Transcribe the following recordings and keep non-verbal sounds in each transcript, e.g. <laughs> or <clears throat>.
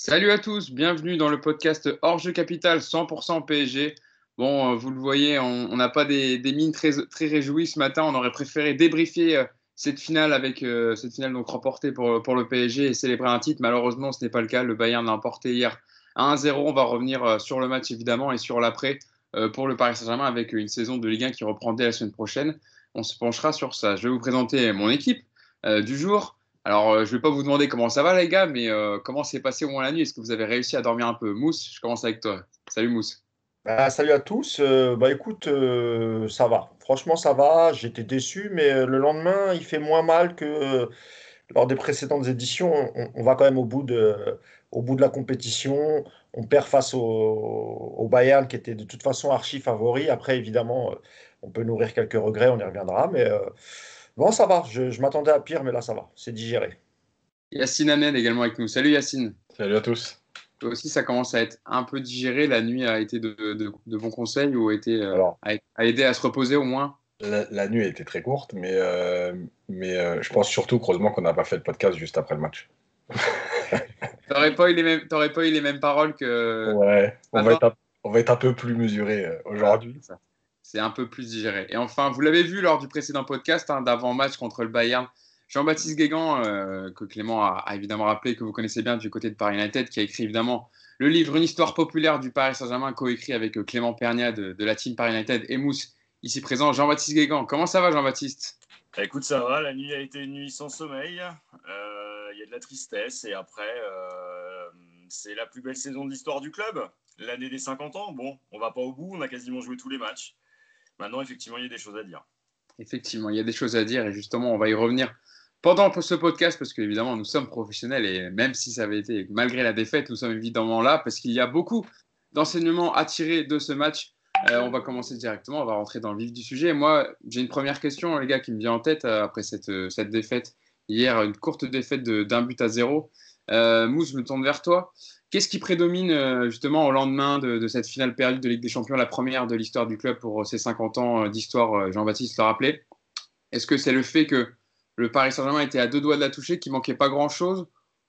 Salut à tous, bienvenue dans le podcast Hors Capital 100% PSG. Bon, euh, vous le voyez, on n'a pas des, mines très, très réjouies ce matin. On aurait préféré débriefer euh, cette finale avec euh, cette finale donc remportée pour, pour le PSG et célébrer un titre. Malheureusement, ce n'est pas le cas. Le Bayern l'a emporté hier à 1-0. On va revenir sur le match évidemment et sur l'après pour le Paris Saint-Germain avec une saison de Ligue 1 qui reprend dès la semaine prochaine. On se penchera sur ça. Je vais vous présenter mon équipe du jour. Alors, euh, je ne vais pas vous demander comment ça va, les gars, mais euh, comment s'est passé au moins la nuit? Est-ce que vous avez réussi à dormir un peu? Mousse, je commence avec toi. Salut Mousse. Bah, salut à tous. Euh, bah écoute, ça va. Franchement, ça va. J'étais déçu, mais le lendemain, il fait moins mal que lors des précédentes éditions. On, va quand même au bout de, au bout de la compétition. On perd face au, au, Bayern, qui était de toute façon archi favori. Après, évidemment, on peut nourrir quelques regrets, on y reviendra, mais Bon, ça va. Je, m'attendais à pire, mais là, ça va. C'est digéré. Yacine Ahmed également avec nous. Salut Yacine. Salut à tous. Toi aussi, ça commence à être un peu digéré. La nuit a été de, bons conseils ou a, été, euh, a, aidé à se reposer au moins? La, nuit a été très courte, mais, euh, mais euh, je pense surtout, heureusement, qu'on n'a pas fait le podcast juste après le match. <laughs> T'aurais pas, eu les mêmes, pas eu les mêmes paroles que. Ouais, on va, être un, on va, être un, peu plus mesuré aujourd'hui c'est un peu plus digéré. Et enfin, vous l'avez vu lors du précédent podcast hein, d'avant-match contre le Bayern, Jean-Baptiste Guégan, euh, que Clément a, évidemment rappelé, que vous connaissez bien du côté de Paris United, qui a écrit évidemment le livre Une histoire populaire du Paris Saint-Germain, coécrit avec euh, Clément Pernia de, la team Paris United et Mousse, ici présent. Jean-Baptiste Guégan, comment ça va Jean-Baptiste? Bah, Écoute, ça va, la nuit a été une nuit sans sommeil, euh, il y a de la tristesse et après, c'est la plus belle saison de l'histoire du club, l'année des 50 ans. Bon, on va pas au bout, on a quasiment joué tous les matchs. Maintenant, effectivement, il y a des choses à dire. Effectivement, il y a des choses à dire et justement, on va y revenir pendant ce podcast parce qu'évidemment, nous sommes professionnels et même si ça avait été malgré la défaite, nous sommes évidemment là parce qu'il y a beaucoup d'enseignements à tirer de ce match. Euh, on va commencer directement, on va rentrer dans le vif du sujet. Moi, j'ai une première question, les gars, qui me vient en tête euh, après cette, euh, cette défaite hier, une courte défaite d'un but à zéro. Mousse, je me tourne vers toi. Qu'est-ce qui prédomine euh, justement au lendemain de, cette finale perdue de Ligue des Champions, la première de l'histoire du club pour ses 50 ans euh, d'histoire, euh, Jean-Baptiste l'a rappelé Est-ce que c'est le fait que le Paris Saint-Germain était à deux doigts de la toucher, qu'il manquait pas grand-chose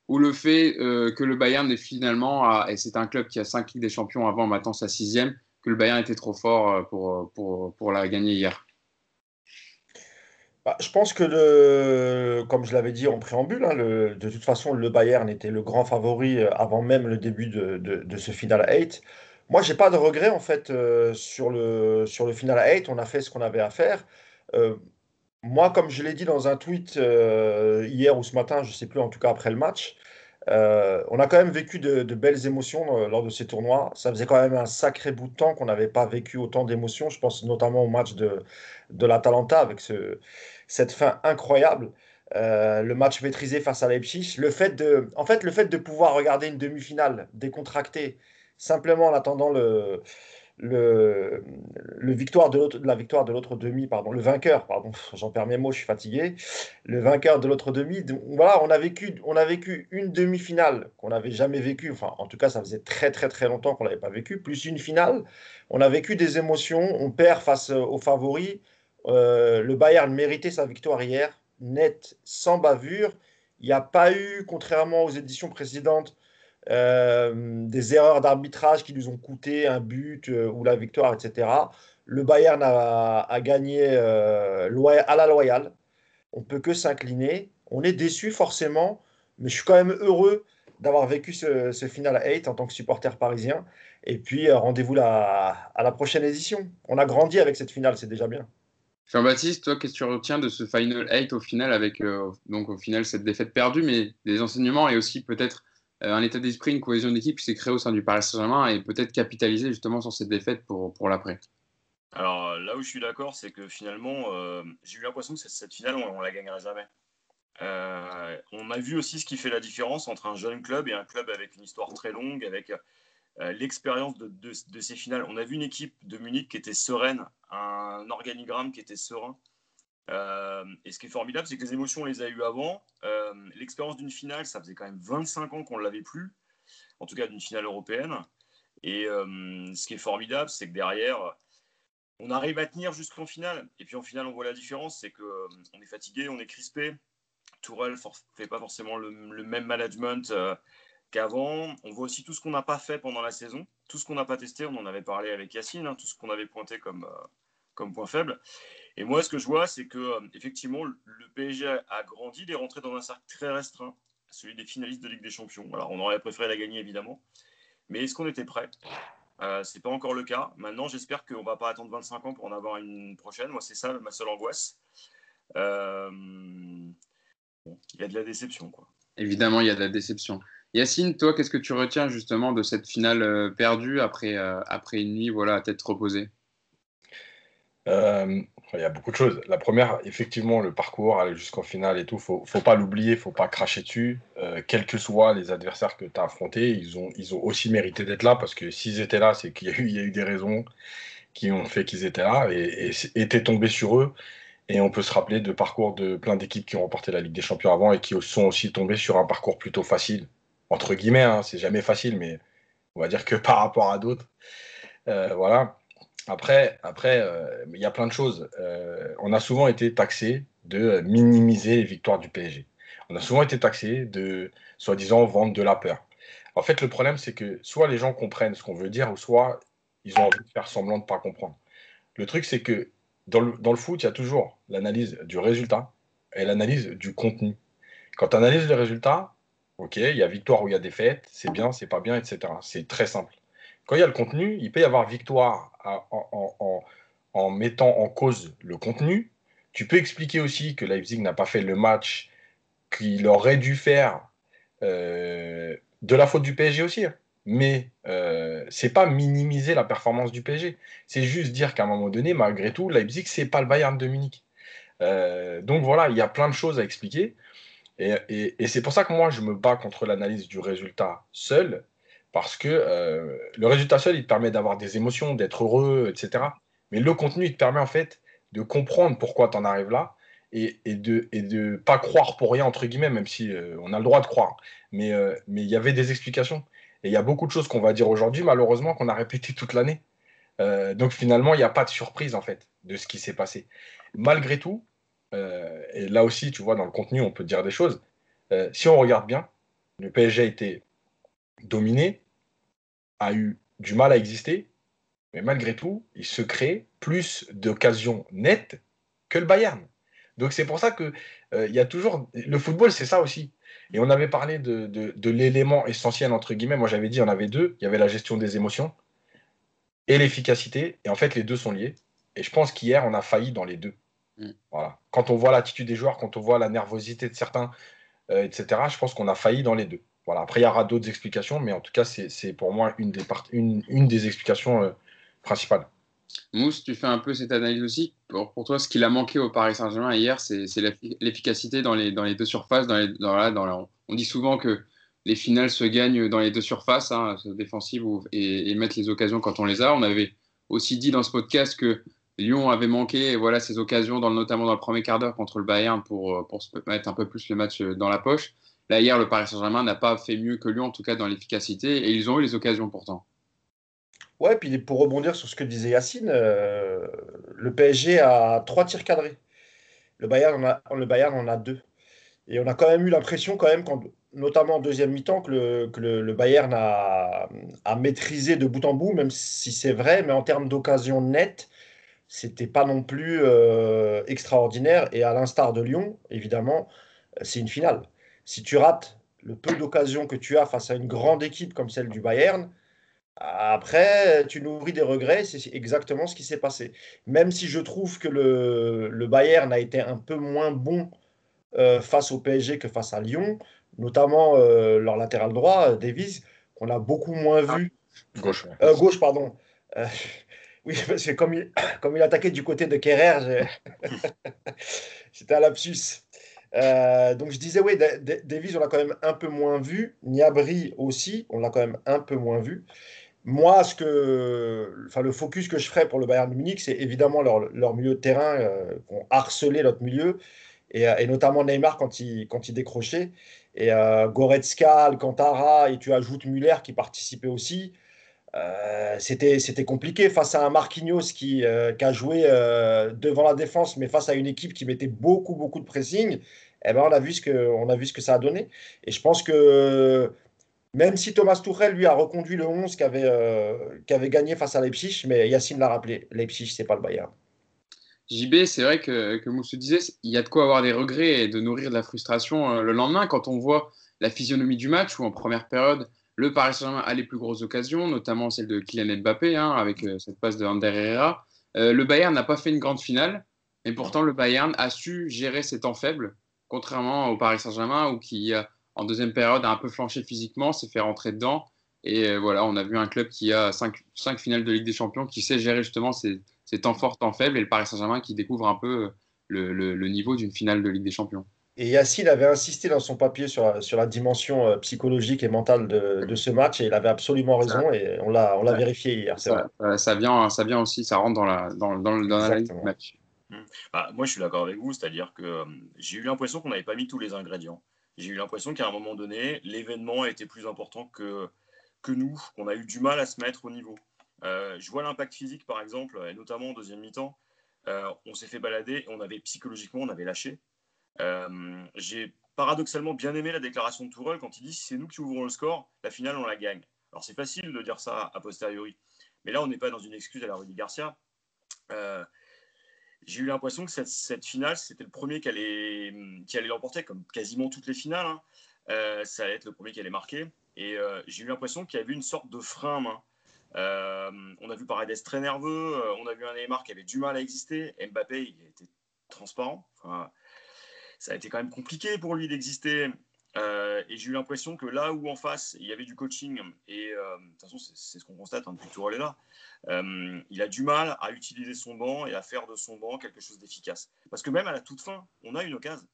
ou le fait que le Bayern est finalement, et c'est un club qui a cinq Ligues des Champions avant, maintenant sa sixième, que le Bayern était trop fort pour la gagner hier? Bah, je pense que, comme je l'avais dit en préambule, hein, de toute façon, le Bayern était le grand favori euh, avant même le début de, ce final à 8. Moi, j'ai pas de regret en fait euh, sur, le, sur le final à 8. On a fait ce qu'on avait à faire. Euh, moi, comme je l'ai dit dans un tweet hier ou ce matin, je sais plus, en tout cas après le match, on a quand même vécu de, belles émotions lors de ces tournois. Ça faisait quand même un sacré bout de temps qu'on n'avait pas vécu autant d'émotions. Je pense notamment au match de, de l'Atalanta avec ce, cette fin incroyable. Euh, le match maîtrisé face à Leipzig, le fait de, en fait, le fait de pouvoir regarder une demi-finale décontractée, simplement en attendant le, le, le victoire de, la victoire de l'autre demi, pardon, le vainqueur, pardon, j'en perds mes mots, je suis fatigué, le vainqueur de l'autre demi. voilà, on a vécu, on a vécu une demi-finale qu'on n'avait jamais vécue, enfin, en tout cas, ça faisait très très très longtemps qu'on l'avait pas vécu, plus une finale. On a vécu des émotions, on perd face aux favoris, euh, le Bayern méritait sa victoire hier, net, sans bavure. Il n'y a pas eu, contrairement aux éditions précédentes, euh, des erreurs d'arbitrage qui nous ont coûté un but euh, ou la victoire, etc. Le Bayern a, gagné à la loyale. On peut que s'incliner. On est déçu forcément, mais je suis quand même heureux d'avoir vécu ce, final à 8 en tant que supporter parisien. Et puis rendez-vous à la prochaine édition. On a grandi avec cette finale, c'est déjà bien. Jean-Baptiste, toi, qu'est-ce que tu retiens de ce Final 8 au final, avec euh, donc au final cette défaite perdue, mais des enseignements et aussi peut-être euh, un état d'esprit, une cohésion d'équipe qui s'est créée au sein du Paris Saint-Germain et peut-être capitaliser justement sur cette défaite pour, pour l'après? Alors là où je suis d'accord, c'est que finalement, euh, j'ai eu l'impression que cette finale, on, ne la gagnerait jamais. on a vu aussi ce qui fait la différence entre un jeune club et un club avec une histoire très longue, avec euh, l'expérience de, ces finales. On a vu une équipe de Munich qui était sereine, un organigramme qui était serein. Euh, et ce qui est formidable, c'est que les émotions, on les a eues avant. Euh, l'expérience d'une finale, ça faisait quand même 25 ans qu'on ne l'avait plus, en tout cas d'une finale européenne. Et ce qui est formidable, c'est que derrière, on arrive à tenir jusqu'en finale. Et puis en finale, on voit la différence, c'est qu'on est fatigué, on est crispé. Tourelle ne fait pas forcément le même management qu'avant. On voit aussi tout ce qu'on n'a pas fait pendant la saison, tout ce qu'on n'a pas testé. On en avait parlé avec Yacine, hein, tout ce qu'on avait pointé comme, euh, comme point faible. Et moi, ce que je vois, c'est que euh, effectivement, le PSG a, grandi, il est rentré dans un cercle très restreint, celui des finalistes de Ligue des Champions. Alors, on aurait préféré la gagner, évidemment. Mais est-ce qu'on était prêt? Euh, Ce n'est pas encore le cas. Maintenant, j'espère qu'on ne va pas attendre 25 ans pour en avoir une prochaine. Moi, c'est ça ma seule angoisse. Euh, il y a de la déception. Quoi. Évidemment, il y a de la déception. Yacine, toi, qu'est-ce que tu retiens justement de cette finale euh, perdue après, après une nuit voilà, à tête reposée? Il y a beaucoup de choses. La première, effectivement, le parcours, aller jusqu'en finale et tout, faut, faut pas l'oublier, faut pas cracher dessus. quels que soient les adversaires que tu as affrontés, ils ont, ils ont aussi mérité d'être là parce que s'ils étaient là, c'est qu'il y, y, a eu des raisons qui ont fait qu'ils étaient là et, étaient tombés sur eux. Et on peut se rappeler de parcours de plein d'équipes qui ont remporté la Ligue des Champions avant et qui sont aussi tombées sur un parcours plutôt facile. Entre guillemets, hein, c'est jamais facile, mais on va dire que <laughs> par rapport à d'autres. Euh, voilà. Après, après, euh, il y a plein de choses. Euh, on a souvent été taxé de minimiser les victoires du PSG. On a souvent été taxé de, soi-disant, vendre de la peur. En fait, le problème, c'est que soit les gens comprennent ce qu'on veut dire, ou soit ils ont envie de faire semblant de ne pas comprendre. Le truc, c'est que dans le, foot, il y a toujours l'analyse du résultat et l'analyse du contenu. Quand tu analyses le résultat, ok, il y a victoire ou il y a défaite, c'est bien, c'est pas bien, etc. C'est très simple. Quand il y a le contenu, il peut y avoir victoire en, mettant en cause le contenu. Tu peux expliquer aussi que Leipzig n'a pas fait le match qu'il aurait dû faire euh, de la faute du PSG aussi. Hein mais euh, c'est pas minimiser la performance du PSG. C'est juste dire qu'à un moment donné, malgré tout, Leipzig, c'est pas le Bayern de Munich. Euh, donc voilà, il y a plein de choses à expliquer. Et, c'est pour ça que moi, je me bats contre l'analyse du résultat seul, parce que euh, le résultat seul, il te permet d'avoir des émotions, d'être heureux, etc. Mais le contenu, il te permet en fait de comprendre pourquoi tu en arrives là et, de ne pas croire pour rien, entre guillemets, même si euh, on a le droit de croire. Mais il y avait des explications. Et il y a beaucoup de choses qu'on va dire aujourd'hui, malheureusement, qu'on a répété toute l'année. Euh, donc finalement, il n'y a pas de surprise en fait de ce qui s'est passé. Malgré tout, euh, et là aussi, tu vois, dans le contenu, on peut dire des choses. Euh, si on regarde bien, le PSG a été dominé, a eu du mal à exister, mais malgré tout, il se crée plus d'occasions nettes que le Bayern. Donc c'est pour ça que il y a toujours le football, c'est ça aussi. Et on avait parlé de, l'élément essentiel, entre guillemets. Moi, j'avais dit, en avait deux. Il y avait la gestion des émotions et l'efficacité. Et en fait, les deux sont liés. Et je pense qu'hier, on a failli dans les deux. Mm. Voilà. Quand on voit l'attitude des joueurs, quand on voit la nervosité de certains, euh, etc., je pense qu'on a failli dans les deux. Voilà. Après, il y aura d'autres explications, mais en tout cas, c'est pour moi une des, une, des explications euh, principales. Mousse, tu fais un peu cette analyse aussi. Pour, pour toi, ce qu'il a manqué au Paris Saint-Germain hier, c'est l'efficacité dans les, dans les deux surfaces. Dans les, dans, dans on dit souvent que les finales se gagnent dans les deux surfaces, hein, défensives et, mettre les occasions quand on les a. On avait aussi dit dans ce podcast que Lyon avait manqué voilà, ces occasions, notamment dans le premier quart d'heure contre le Bayern, pour, se mettre un peu plus le match dans la poche. Là, hier, le Paris Saint-Germain n'a pas fait mieux que Lyon, en tout cas dans l'efficacité, et ils ont eu les occasions pourtant. Ouais, puis pour rebondir sur ce que disait Yacine, euh, le PSG a trois tirs cadrés. Le Bayern, en a, le Bayern en a deux. Et on a quand même eu l'impression, quand même, notamment en deuxième mi-temps, que le, Bayern a, maîtrisé de bout en bout, même si c'est vrai, mais en termes d'occasion nette, c'était pas non plus euh, extraordinaire. Et à l'instar de Lyon, évidemment, c'est une finale. Si tu rates le peu d'occasions que tu as face à une grande équipe comme celle du Bayern, après, tu nourris des regrets, c'est exactement ce qui s'est passé. Même si je trouve que le, le Bayern a été un peu moins bon euh, face au PSG que face à Lyon, notamment euh, leur latéral droit, Davies, qu'on a beaucoup moins vu. Gauche. Euh, gauche, pardon. Oui, parce que comme il, <coughs> comme il attaquait du côté de Kerrer, <laughs> c'était un lapsus. donc je disais, oui, Davies, on l'a quand même un peu moins vu. Niabri aussi, on l'a quand même un peu moins vu. Moi, ce que, enfin, le focus que je ferais pour le Bayern de Munich, c'est évidemment leur, leur, milieu de terrain euh, ont harcelé notre milieu, et, euh, et, notamment Neymar quand il, quand il décrochait. Et euh, Goretzka, Alcantara, et tu ajoutes Muller qui participait aussi. Euh, c'était compliqué face à un Marquinhos qui, qui a joué devant la défense, mais face à une équipe qui mettait beaucoup, beaucoup de pressing. Eh ben, on, a vu ce que, on a vu ce que ça a donné. Et je pense que Même si Thomas Tuchel, lui, a reconduit le 11 qui avait gagné face à Leipzig, mais Yacine l'a rappelé, Leipzig, c'est pas le Bayern. JB, c'est vrai que, que Moussou disait, il y a de quoi avoir des regrets et de nourrir de la frustration le lendemain quand on voit la physionomie du match où en première période, le Paris Saint-Germain a les plus grosses occasions, notamment celle de Kylian Mbappé, hein, avec euh, cette passe de Ander Herrera. Euh, le Bayern n'a pas fait une grande finale, mais pourtant le Bayern a su gérer ses temps faibles, contrairement au Paris Saint-Germain, où qui, en deuxième période, a un peu flanché physiquement, s'est fait rentrer dedans. Et euh, voilà, on a vu un club qui a cinq, cinq, finales de Ligue des Champions, qui sait gérer justement ses, temps forts, temps faibles, et le Paris Saint-Germain qui découvre un peu le niveau d'une finale de Ligue des Champions. Et Yacine avait insisté dans son papier sur la, sur la dimension euh, psychologique et mentale de, de, ce match et il avait absolument raison et on l'a, on l'a vérifié hier. Ça, ça, vient, ça vient aussi, ça rentre dans la, dans, dans, dans du match. Mmh. Bah, moi, je suis d'accord avec vous, c'est-à-dire que euh, j'ai eu l'impression qu'on n'avait pas mis tous les ingrédients. J'ai eu l'impression qu'à un moment donné, l'événement était plus important que, que nous, qu'on a eu du mal à se mettre au niveau. Euh, je vois l'impact physique, par exemple, et notamment en deuxième mi-temps. on s'est fait balader, on avait psychologiquement, on avait lâché. Euh, j'ai paradoxalement bien aimé la déclaration de Tourelle quand il dit si c'est nous qui ouvrons le score, la finale on la gagne. Alors c'est facile de dire ça a posteriori, mais là on n'est pas dans une excuse à la Rudy Garcia. Euh, j'ai eu l'impression que cette, finale, c'était le premier qui allait, qui allait l'emporter, comme quasiment toutes les finales. Hein. Euh, ça allait être le premier qui allait marquer. Et j'ai eu l'impression qu'il y avait une sorte de frein main. on a vu Paredes très nerveux, on a vu un Neymar qui avait du mal à exister. Mbappé, il était transparent. Enfin, ça a été quand même compliqué pour lui d'exister. Euh, et j'ai eu l'impression que là où en face, il y avait du coaching, et euh, de toute façon, c'est ce qu'on constate hein, depuis que Tourelle est là, euh, il a du mal à utiliser son banc et à faire de son banc quelque chose d'efficace. Parce que même à la toute fin, on a une occasion.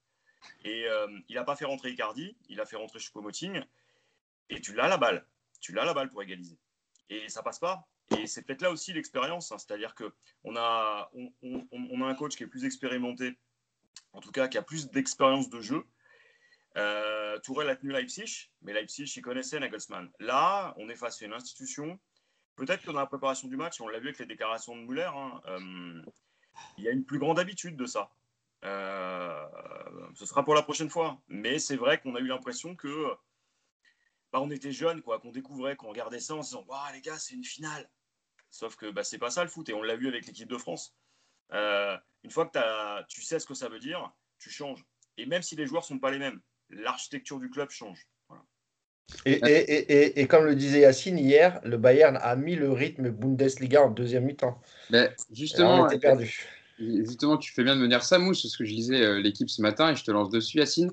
Et il n'a pas fait rentrer Icardi, il a fait rentrer Choupo-Moting, et tu l'as la balle. Tu l'as la balle pour égaliser. Et ça passe pas. Et c'est peut-être là aussi l'expérience, hein. c'est-à-dire qu'on a, on a un coach qui est plus expérimenté en tout cas qui a plus d'expérience de jeu. Euh, Tourelle a tenu Leipzig, mais Leipzig, il connaissait Nagelsmann. Là, on est face à une institution. Peut-être que dans la préparation du match, on l'a vu avec les déclarations de Muller, hein, euh, il y a une plus grande habitude de ça. Euh, ce sera pour la prochaine fois. Mais c'est vrai qu'on a eu l'impression que bah, on était jeunes, quoi, qu'on découvrait, qu'on regardait ça en se disant Waouh, les gars, c'est une finale. Sauf que bah, c'est pas ça le foot, et on l'a vu avec l'équipe de France. Euh, une fois que tu sais ce que ça veut dire, tu changes. Et même si les joueurs ne sont pas les mêmes, l'architecture du club change. Et, comme le disait Yacine hier, le Bayern a mis le rythme Bundesliga en deuxième mi-temps. Ben, justement, perdu. Justement, tu fais bien de me dire ça, Mousse, ce que je lisais euh, l'équipe ce matin et je te lance dessus, Yacine.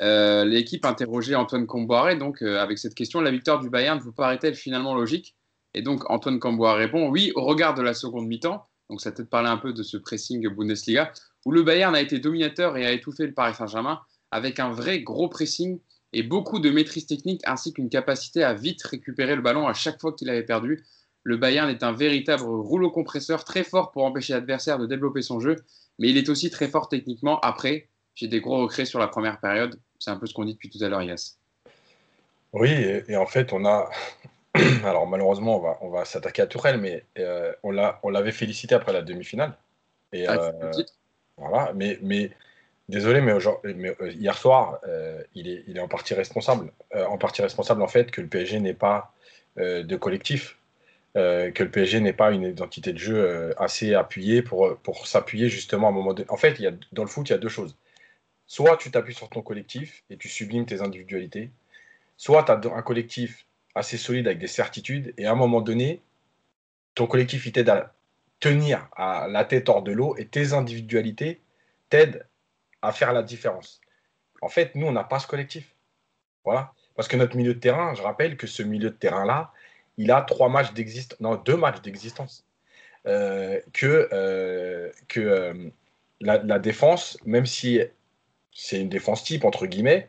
Euh, l'équipe interrogeait Antoine Comboiré, donc avec cette question, la victoire du Bayern vous paraît-elle finalement logique? Et donc Antoine Comboiré répond oui, au regard de la seconde mi-temps, donc ça peut-être parler un peu de ce pressing Bundesliga, où le Bayern a été dominateur et a étouffé le Paris Saint-Germain avec un vrai gros pressing et beaucoup de maîtrise technique ainsi qu'une capacité à vite récupérer le ballon à chaque fois qu'il avait perdu. Le Bayern est un véritable rouleau compresseur très fort pour empêcher l'adversaire de développer son jeu, mais il est aussi très fort techniquement. Après, j'ai des gros regrets sur la première période. C'est un peu ce qu'on dit depuis tout à l'heure, Yas. Oui, et, en fait, on a, <clears throat> alors malheureusement, on va, on va s'attaquer à Tourelle, mais euh, on l'avait félicité après la demi-finale. Et, ah, euh, voilà, mais, mais désolé, mais, mais euh, hier soir, il, est, il est en partie responsable. en partie responsable, en fait, que le PSG n'ait pas de collectif, que le PSG n'ait pas une identité de jeu assez appuyée pour, pour s'appuyer justement à un moment donné. En fait, il y a, dans le foot, il y a deux choses. Soit tu t'appuies sur ton collectif et tu sublimes tes individualités, soit tu as un collectif assez solide avec des certitudes. Et à un moment donné, ton collectif, il t'aide à tenir à la tête hors de l'eau et tes individualités t'aident à faire la différence. En fait, nous, on n'a pas ce collectif. Voilà. Parce que notre milieu de terrain, je rappelle que ce milieu de terrain-là, il a trois matchs d'existence, non, deux matchs d'existence. Euh, que euh, que euh, la, la, défense, même si c'est une défense type, entre guillemets,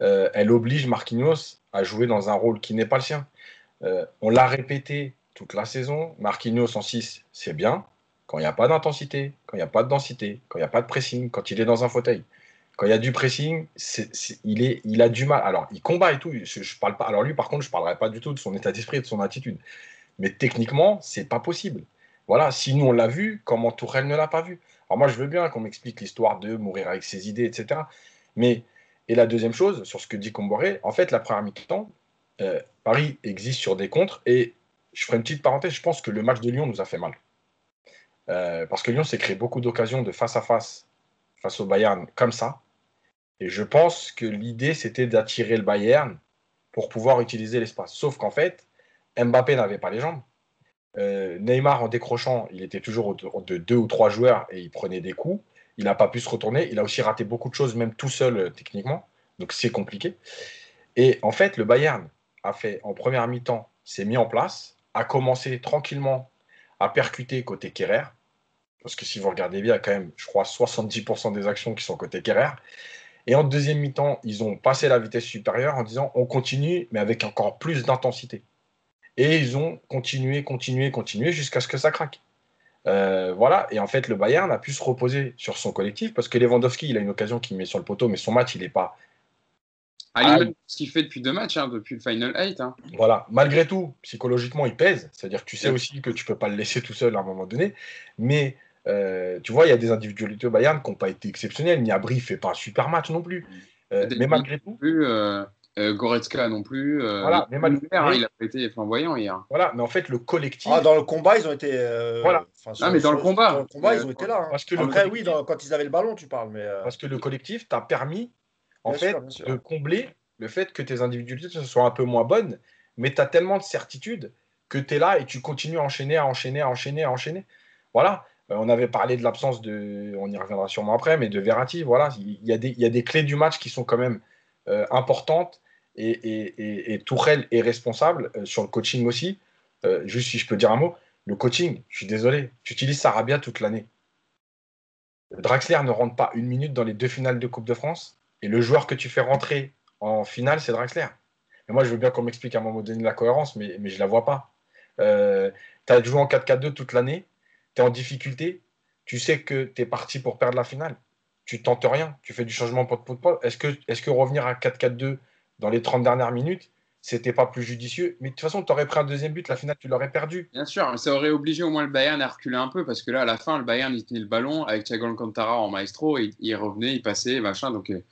elle oblige Marquinhos à jouer dans un rôle qui n'est pas le sien. Euh, on l'a répété toute la saison. Marquinhos en 6, c'est bien. Quand il n'y a pas d'intensité, quand il n'y a pas de densité, quand il n'y a pas de pressing, quand il est dans un fauteuil. Quand il y a du pressing, il, est, il a du mal. Alors, il combat et tout. Je, parle pas. Alors lui, par contre, je ne parlerai pas du tout de son état d'esprit et de son attitude. Mais techniquement, c'est pas possible. Voilà, si nous on l'a vu, comment Tourelle ne l'a pas vu? Alors moi, je veux bien qu'on m'explique l'histoire de mourir avec ses idées, etc. Mais et la deuxième chose, sur ce que dit Comboré, en fait, la première mi-temps, euh, Paris existe sur des contres. Et je ferai une petite parenthèse, je pense que le match de Lyon nous a fait mal. Euh, parce que Lyon s'est créé beaucoup d'occasions de face à face face au Bayern comme ça. Et je pense que l'idée, c'était d'attirer le Bayern pour pouvoir utiliser l'espace. Sauf qu'en fait, Mbappé n'avait pas les jambes. Euh, Neymar, en décrochant, il était toujours autour de deux ou trois joueurs et il prenait des coups. Il n'a pas pu se retourner. Il a aussi raté beaucoup de choses, même tout seul euh, techniquement. Donc c'est compliqué. Et en fait, le Bayern a fait en première mi-temps, s'est mis en place, a commencé tranquillement à percuter côté Kerrer. Parce que si vous regardez bien, il y a quand même, je crois, 70% des actions qui sont côté Kerrer. Et en deuxième mi-temps, ils ont passé la vitesse supérieure en disant on continue, mais avec encore plus d'intensité. Et ils ont continué, continué, continué jusqu'à ce que ça craque. Euh, voilà, et en fait, le Bayern a pu se reposer sur son collectif parce que Lewandowski, il a une occasion qu'il met sur le poteau, mais son match, il n'est pas. Ce qu'il fait depuis deux matchs, hein, depuis le Final 8. Hein. Voilà, malgré tout, psychologiquement, il pèse. C'est-à-dire que tu sais aussi que tu ne peux pas le laisser tout seul à un moment donné. Mais euh, tu vois, il y a des individualités au Bayern qui n'ont pas été exceptionnelles. Niabri ne fait pas un super match non plus. Euh, mais malgré tout. Plus, euh, Goretzka non plus. Euh, voilà, mais mal... Hein, il a pas été flamboyant hier. Voilà, mais en fait, le collectif. Ah, dans le combat, ils ont été. Euh, voilà. ah, mais dans le combat. Dans le combat, ils ont été là. Hein. Parce que Après, oui, quand ils avaient le ballon, tu parles. Mais, Parce que le collectif t'a permis, en fait, de combler le fait que tes individualités soient un peu moins bonnes, mais tu as tellement de certitude que tu es là et tu continues à enchaîner, à enchaîner, à enchaîner, à enchaîner. Voilà. on avait parlé de l'absence de. On y reviendra sûrement après, mais de Verratti. Voilà. Il y, a des, il y a des clés du match qui sont quand même importantes et, et, est responsable euh, sur le coaching aussi. Euh, juste si je peux dire un mot, le coaching, je suis désolé, tu utilises Sarabia toute l'année. Draxler ne rentre pas une minute dans les deux finales de Coupe de France et le joueur que tu fais rentrer en finale, c'est Draxler. Mais moi, je veux bien qu'on m'explique à un moment donné la cohérence, mais, je ne la vois pas. Euh, tu as joué en 4-4-2 toute l'année, tu es en difficulté, tu sais que tu es parti pour perdre la finale. Tu tentes rien, tu fais du changement pour pot Est-ce que, est que revenir à 4-4-2 dans les 30 dernières minutes, c'était pas plus judicieux. Mais de toute façon, tu aurais pris un deuxième but, la finale, tu l'aurais perdu. Bien sûr, mais ça aurait obligé au moins le Bayern à reculer un peu parce que là, à la fin, le Bayern, il tenait le ballon avec Thiago Alcantara en maestro et il revenait, il passait, machin. Donc, euh,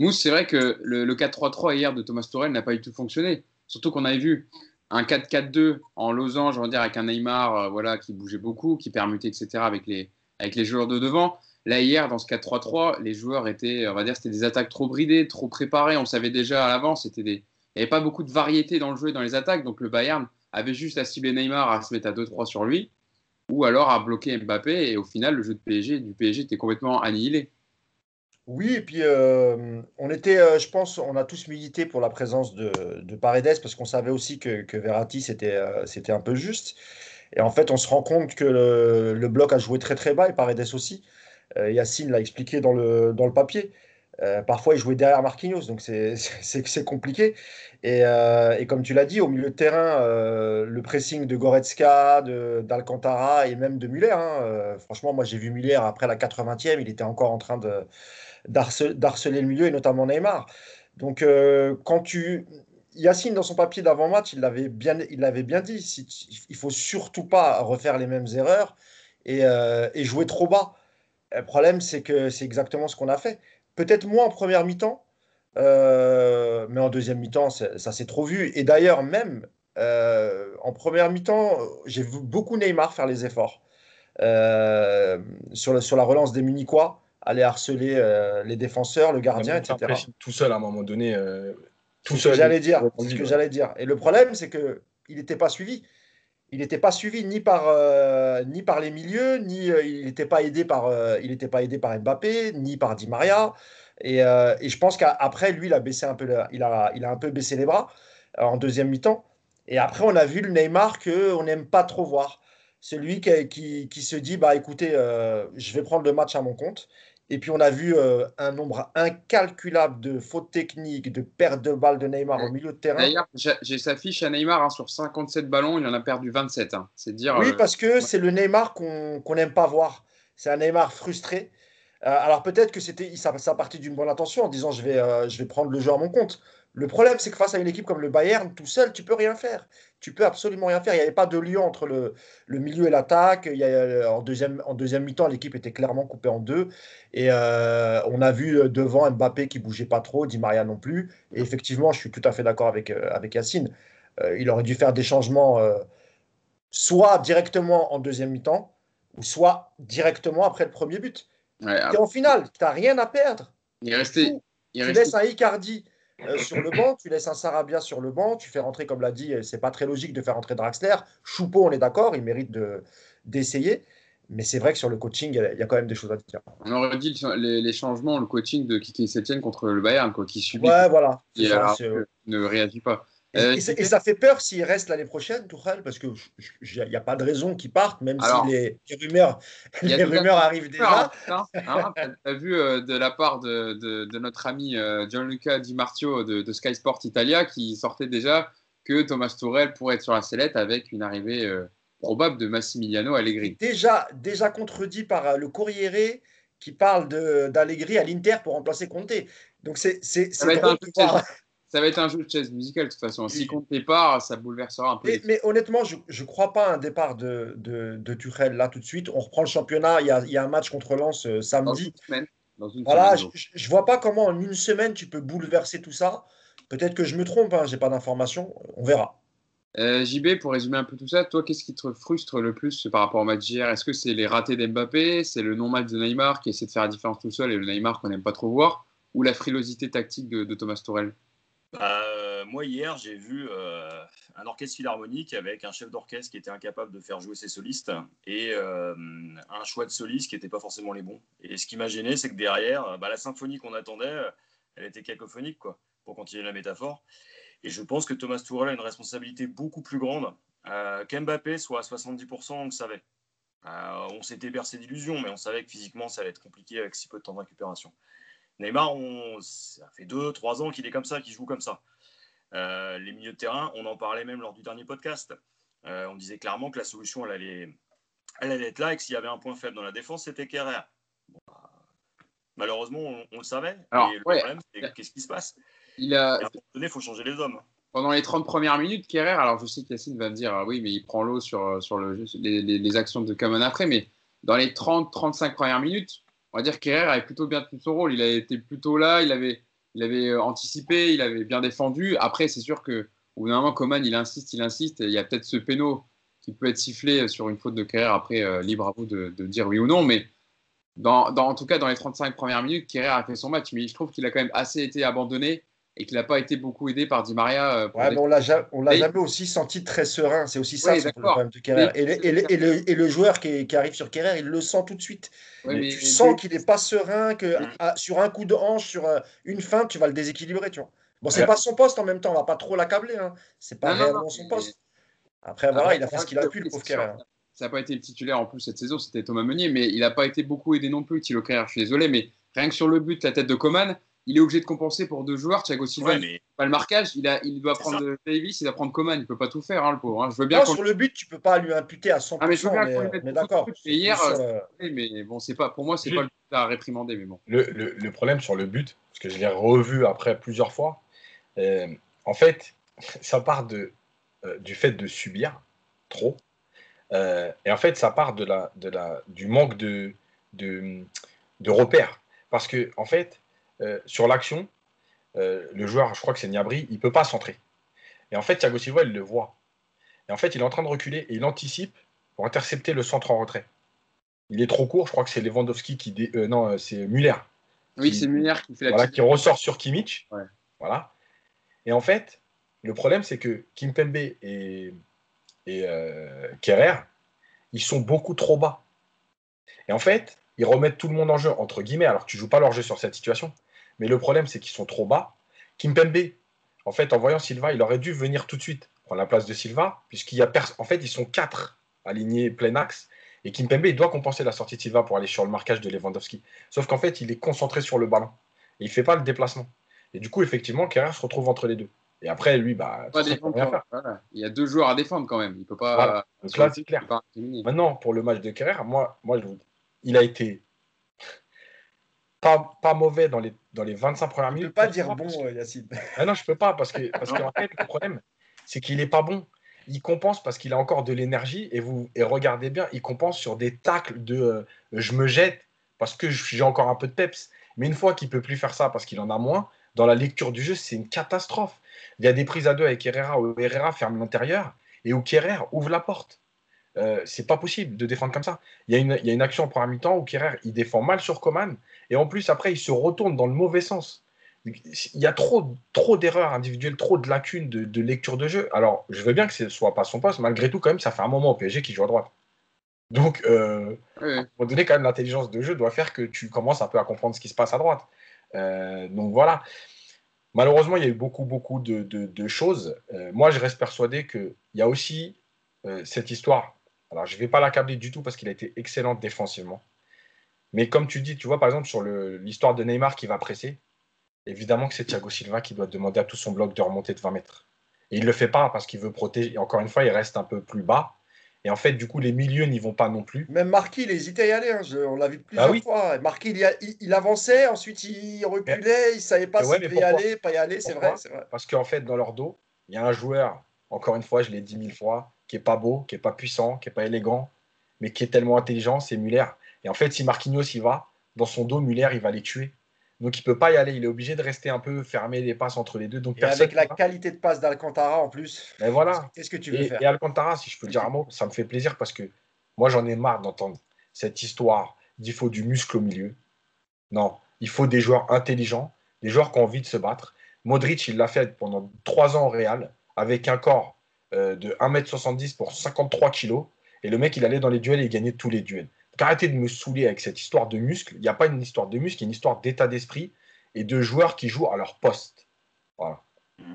Mousse, c'est vrai que le, 4-3-3 hier de Thomas Torel n'a pas du tout fonctionné. Surtout qu'on avait vu un 4-4-2 en losange, on va dire, avec un Neymar euh, voilà, qui bougeait beaucoup, qui permutait, etc., avec les, avec les joueurs de devant. Là, hier, dans ce 4-3-3, les joueurs étaient, on va dire, c'était des attaques trop bridées, trop préparées. On savait déjà à l'avance, il n'y avait pas beaucoup de variété dans le jeu et dans les attaques. Donc, le Bayern avait juste à cibler Neymar, à se mettre à 2-3 sur lui, ou alors à bloquer Mbappé. Et au final, le jeu de PSG, du PSG était complètement annihilé. Oui, et puis euh, on était, euh, je pense, on a tous milité pour la présence de, de Paredes parce qu'on savait aussi que, que Verratti c'était euh, c'était un peu juste. Et en fait, on se rend compte que le, bloc a joué très très bas et Paredes aussi. Euh, Yacine l'a expliqué dans le, dans le papier. Euh, parfois, il jouait derrière Marquinhos, donc c'est <laughs> compliqué. Et, euh, et, comme tu l'as dit, au milieu de terrain, le pressing de Goretzka, d'Alcantara et même de Muller. Hein, franchement, moi j'ai vu Muller après la 80e, il était encore en train d'harceler le milieu et notamment Neymar. Donc, quand tu. Yacine, dans son papier d'avant-match, il l'avait bien, bien dit il faut surtout pas refaire les mêmes erreurs et jouer trop bas. Le problème, c'est que c'est exactement ce qu'on a fait. Peut-être moins en première mi-temps, euh, mais en deuxième mi-temps, ça s'est trop vu. Et d'ailleurs, même euh, en première mi-temps, j'ai vu beaucoup Neymar faire les efforts euh, sur, sur la relance des Munichois, aller harceler les défenseurs, le gardien, etc. Tout seul à un moment donné. tout seul. J'allais dire. Ce que j'allais dire. Et le problème, c'est que il n'était pas suivi il n'était pas suivi ni par, euh, ni par les milieux, ni euh, il n'était pas aidé par euh, pas aidé par Mbappé, ni par Di Maria. Et, je pense qu'après lui, il a baissé un peu, il a, il a un peu baissé les bras en deuxième mi-temps. Et après, on a vu le Neymar que on n'aime pas trop voir. Celui qui, qui, qui, se dit bah écoutez, je vais prendre le match à mon compte. Et puis on a vu euh, un nombre incalculable de fautes techniques, de pertes de balles de Neymar au milieu de terrain. D'ailleurs, j'ai sa fiche à Neymar hein, sur 57 ballons, il en a perdu 27. Hein. C'est dire. Oui, euh, parce que c'est le Neymar qu'on n'aime pas voir. C'est un Neymar frustré. Euh, alors peut-être que c'était ça, ça partit d'une bonne intention en disant je vais, je vais prendre le jeu à mon compte. Le problème, c'est que face à une équipe comme le Bayern, tout seul, tu peux rien faire. Tu peux absolument rien faire. Il n'y avait pas de lien entre le, le milieu et l'attaque. En deuxième, en deuxième mi-temps, l'équipe était clairement coupée en deux. Et euh, on a vu devant Mbappé qui bougeait pas trop, Di Maria non plus. Et effectivement, je suis tout à fait d'accord avec, euh, avec Yacine. Euh, il aurait dû faire des changements soit directement en deuxième mi-temps, ou soit directement après le premier but. et en finale, tu n'as rien à perdre. Il est resté. Il tu laisses un Icardi euh, sur le banc, tu laisses un Sarabia sur le banc, tu fais rentrer, comme l'a dit, c'est pas très logique de faire rentrer Draxler. Choupeau, on est d'accord, il mérite d'essayer. Mais c'est vrai que sur le coaching, il y a quand même des choses à dire. On aurait dit les, changements, le coaching de Kiki Setien contre le Bayern, quoi, qui subit. Ouais, voilà. Et alors, ne réagit pas. Euh, et, ça fait peur s'il reste l'année prochaine, Tourelle, parce qu'il n'y a pas de raison qu'il parte, même si les, rumeurs, les rumeurs arrivent déjà. Hein, hein, tu as vu euh, de la part de, de, notre ami euh, Gianluca Di Martio de, de, Sky Sport Italia qui sortait déjà que Thomas Tourelle pourrait être sur la sellette avec une arrivée probable de Massimiliano Allegri. Déjà, déjà contredit par le Corriere qui parle d'Allegri à l'Inter pour remplacer Conte. Donc c'est ça va être un jeu de chaise musicale de toute façon. Si compte départ, ça bouleversera un peu. Mais, honnêtement, je ne crois pas à un départ de, de, de, Tuchel là tout de suite. On reprend le championnat. Il y a, il y a un match contre Lens euh, samedi. Dans une voilà, je ne vois pas comment en une semaine tu peux bouleverser tout ça. Peut-être que je me trompe, hein, je n'ai pas d'informations. On verra. Euh, JB, pour résumer un peu tout ça, toi, qu'est-ce qui te frustre le plus par rapport au match d'hier? Est-ce que c'est les ratés d'Mbappé? C'est le non-match de Neymar qui essaie de faire la différence tout seul et le Neymar qu'on n'aime pas trop voir? Ou la frilosité tactique de, de Thomas Tourelle? Bah, moi, hier, j'ai vu euh, un orchestre philharmonique avec un chef d'orchestre qui était incapable de faire jouer ses solistes et euh, un choix de solistes qui n'était pas forcément les bons. Et ce qui m'a gêné, c'est que derrière, bah, la symphonie qu'on attendait, elle était cacophonique, quoi, pour continuer la métaphore. Et je pense que Thomas Tourelle a une responsabilité beaucoup plus grande. Euh, Qu'Mbappé soit à 70%, on le savait. Euh, on s'était bercé d'illusions, mais on savait que physiquement, ça allait être compliqué avec si peu de temps de récupération. Neymar, on, ça fait 2-3 ans qu'il est comme ça, qu'il joue comme ça. Euh, les milieux de terrain, on en parlait même lors du dernier podcast. Euh, on disait clairement que la solution, elle allait, elle allait être là et que s'il y avait un point faible dans la défense, c'était Kerrer. Bah, malheureusement, on, le savait. et le problème, c'est qu'est-ce qui se passe? il a... À un moment donné, il faut changer les hommes. Pendant les 30 premières minutes, Kerrer, alors je sais qu'Yacine va me dire, ah oui, mais il prend l'eau sur, sur le, les, les, actions de Kaman après, mais dans les 30-35 premières minutes, on va dire qu'Herrera avait plutôt bien tenu son rôle. Il a été plutôt là, il avait, avait euh, anticipé, il avait bien défendu. Après, c'est sûr que au bout d'un moment, Coman, il insiste, il insiste. il y a peut-être ce péno qui peut être sifflé sur une faute de Kerrer. Après, euh, libre à vous de, dire oui ou non. Mais dans, en tout cas, dans les 35 premières minutes, Kerrer a fait son match. Mais je trouve qu'il a quand même assez été abandonné et qu'il n'a pas été beaucoup aidé par Di Maria. Euh, ouais, on l'a jamais aussi senti très serein. C'est aussi ça le problème de Kerrer. Et, le, joueur qui, arrive sur Kerrer, il le sent tout de suite. tu sens qu'il n'est pas serein, que mm. sur un coup de hanche, sur euh, une feinte, tu vas le déséquilibrer. Tu vois. Bon, c'est pas son poste en même temps, on va pas trop l'accabler. Hein. C'est pas réellement son poste. Après, voilà, il a fait ce qu'il a pu, le pauvre Kerrer. Ça n'a pas été le titulaire en plus cette saison, c'était Thomas Meunier, mais il n'a pas été beaucoup aidé non plus, Thilo Kerrer. Je suis désolé, mais rien que sur le but, la tête de Coman, il est obligé de compenser pour deux joueurs. Thiago Silva, pas le marquage. Il, a, il doit prendre Davis, il doit prendre Coman. Il peut pas tout faire, hein, le pauvre. Hein. Je veux bien. sur le but, tu peux pas lui imputer à 100%. Ah, mais je veux bien mais, d'accord. hier, euh, mais bon, c'est pas pour moi, c'est pas le but à réprimander, mais bon. Le, le, problème sur le but, parce que je l'ai revu après plusieurs fois, euh, en fait, <laughs> ça part de, euh, du fait de subir trop. et en fait, ça part de la, de la, du manque de, de, de repères. Parce que, en fait, euh, sur l'action, euh, le joueur, je crois que c'est Niabri, il ne peut pas centrer. Et en fait, Thiago Silva, il le voit. Et en fait, il est en train de reculer et il anticipe pour intercepter le centre en retrait. Il est trop court, je crois que c'est Lewandowski qui. Euh, non, c'est Muller. Oui, c'est Muller qui fait la voilà, qui ressort sur Kimmich. Voilà. Et en fait, le problème, c'est que Kimpembe et, et Kerrer, ils sont beaucoup trop bas. Et en fait, ils remettent tout le monde en jeu, entre guillemets, alors que tu joues pas leur jeu sur cette situation. Mais le problème, c'est qu'ils sont trop bas. Kimpembe, en fait, en voyant Silva, il aurait dû venir tout de suite prendre la place de Silva, puisqu'il y a En fait, ils sont quatre alignés plein axe. Et Kimpembe, il doit compenser la sortie de Silva pour aller sur le marquage de Lewandowski. Sauf qu'en fait, il est concentré sur le ballon. Et il ne fait pas le déplacement. Et du coup, effectivement, Kerrer se retrouve entre les deux. Et après, lui, bah, il y a deux joueurs à défendre quand même. Il peut pas. Donc là, c'est clair. Maintenant, pour le match de Kerrer, moi, moi, il a été pas, pas mauvais dans les, dans les 25 premières minutes. peux pas dire bon, que- euh, Yacine. <laughs> Ah non, je peux pas parce que parce qu'en fait le problème c'est qu'il est pas bon. Il compense parce qu'il a encore de l'énergie et vous et regardez bien, il compense sur des tacles de euh, je me jette parce que j'ai encore un peu de peps. Mais une fois qu'il peut plus faire ça parce qu'il en a moins, dans la lecture du jeu, c'est une catastrophe. Il y a des prises à deux avec Herrera où Herrera ferme l'intérieur et où Kerrer ouvre la porte. Euh, c'est pas possible de défendre comme ça. Il y a une, il y a une action en première mi-temps où Kerrer il défend mal sur Coman et en plus après il se retourne dans le mauvais sens. Il y a trop, trop d'erreurs individuelles, trop de lacunes de, de lecture de jeu. Alors, je veux bien que ce soit pas son poste, malgré tout, quand même, ça fait un moment au PSG qu'il joue à droite. Donc, euh, Ouais, à un moment donné, quand même, l'intelligence de jeu doit faire que tu commences un peu à comprendre ce qui se passe à droite. Euh, donc voilà. Malheureusement, il y a eu beaucoup, beaucoup de, de- de choses. Euh, moi, je reste persuadé qu'il y a aussi euh, cette histoire. Alors, je ne vais pas l'accabler du tout parce qu'il a été excellent défensivement. Mais comme tu dis, tu vois, par exemple, sur l'histoire de Neymar qui va presser, évidemment que c'est Thiago Silva qui doit demander à tout son bloc de remonter de 20 mètres. Et il ne le fait pas parce qu'il veut protéger. Et encore une fois, il reste un peu plus bas. Et en fait, du coup, les milieux n'y vont pas non plus. Même Marquis, il hésitait à y aller. hein, je- on l'a vu plusieurs Ah oui. fois. Marquis, il, y a- il- il avançait, ensuite il reculait, il savait pas ouais, s'il mais devait y aller, pas y aller. C'est vrai, vrai. Parce qu'en fait, dans leur dos, il y a un joueur, encore une fois, je l'ai dit mille fois, qui est pas beau, qui est pas puissant, qui est pas élégant, mais qui est tellement intelligent, c'est Muller. Et en fait, si Marquinhos y va, dans son dos, Muller, il va les tuer. Donc il peut pas y aller, il est obligé de rester un peu fermé les passes entre les deux. Donc Et avec la ne qualité de passe d'Alcantara en plus. Mais voilà. Qu'est-ce que tu veux Et, faire et Alcantara, si je peux dire un mot, ça me fait plaisir parce que moi j'en ai marre d'entendre cette histoire d'il faut du muscle au milieu. Non, il faut des joueurs intelligents, des joueurs qui ont envie de se battre. Modric, il l'a fait pendant trois ans au Real avec un corps euh, de 1m70 pour 53 kg. Et le mec, il allait dans les duels et il gagnait tous les duels. Arrêtez de me saouler avec cette histoire de muscle. Il n'y a pas une histoire de muscle, il y a une histoire d'état d'esprit et de joueurs qui jouent à leur poste. Voilà.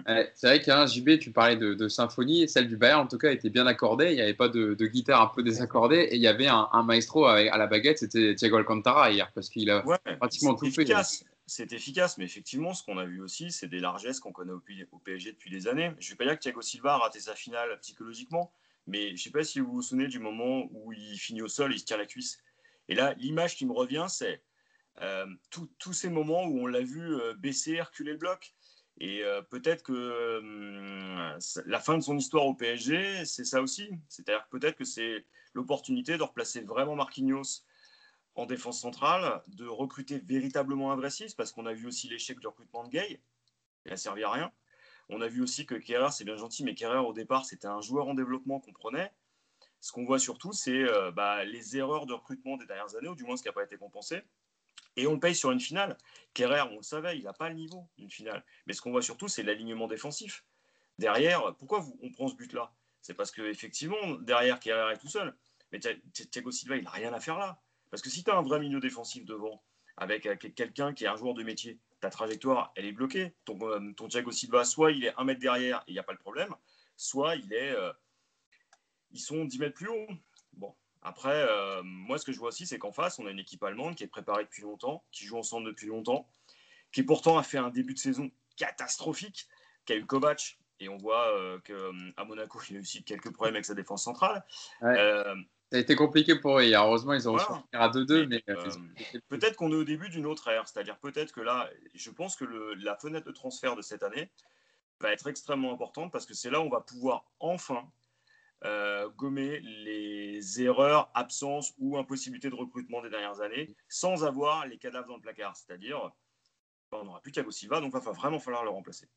Ouais, c'est vrai qu'il y a un JB, tu parlais de, de symphonie, celle du Bayern en tout cas était bien accordée, il n'y avait pas de, de guitare un peu désaccordée, et il y avait un, un maestro avec- à la baguette, c'était Thiago Alcantara hier, parce qu'il a Ouais, pratiquement c'est tout fait. efficace. C'est efficace, mais effectivement, ce qu'on a vu aussi, c'est des largesses qu'on connaît au PSG depuis des années. Je ne vais pas dire que Thiago Silva a raté sa finale psychologiquement, mais je ne sais pas si vous vous souvenez du moment où il finit au sol et il se tire la cuisse. Et là, l'image qui me revient, c'est euh, tous- ces moments où on l'a vu euh, baisser, reculer le bloc. Et euh, peut-être que euh, la fin de son histoire au PSG, c'est ça aussi. C'est-à-dire que peut-être que c'est l'opportunité de replacer vraiment Marquinhos en défense centrale, de recruter véritablement un vrai 6, parce qu'on a vu aussi l'échec du recrutement de Gay, il n'a servi à rien. On a vu aussi que Kerrer, c'est bien gentil, mais Kerrer, au départ, c'était un joueur en développement qu'on prenait. Ce qu'on voit surtout, c'est euh, bah, les erreurs de recrutement des dernières années, ou du moins ce qui n'a pas été compensé. Et on le paye sur une finale. Kerrer, on le savait, il n'a pas le niveau d'une finale. Mais ce qu'on voit surtout, c'est l'alignement défensif. Derrière, pourquoi vous- on prend ce but-là? C'est parce qu'effectivement, derrière, Kerrer est tout seul. Mais Thi- Thi- Thiago Silva, il n'a rien à faire là. Parce que si tu as un vrai milieu défensif devant, avec quelqu'un qui est un joueur de métier, ta trajectoire, elle est bloquée. Ton, euh, ton Thiago Silva, soit il est un mètre derrière et il n'y a pas le problème, soit il est, euh, ils sont 10 mètres plus haut. Bon, après, euh, moi, ce que je vois aussi, c'est qu'en face, on a une équipe allemande qui est préparée depuis longtemps, qui joue ensemble depuis longtemps, qui pourtant a fait un début de saison catastrophique, qui a eu Kovac, et on voit qu'à Monaco, il a eu aussi quelques problèmes avec sa défense centrale. Ouais. Ça a été compliqué pour eux heureusement ils ont réussi Voilà. à finir à 2-2, mais euh, euh, peut-être qu'on est au début d'une autre ère, c'est-à-dire peut-être que là, je pense que le- la fenêtre de transfert de cette année va être extrêmement importante parce que c'est là où on va pouvoir enfin euh, gommer les erreurs, absences ou impossibilités de recrutement des dernières années sans avoir les cadavres dans le placard, c'est-à-dire on n'aura plus Thiago Silva, donc il va vraiment falloir le remplacer.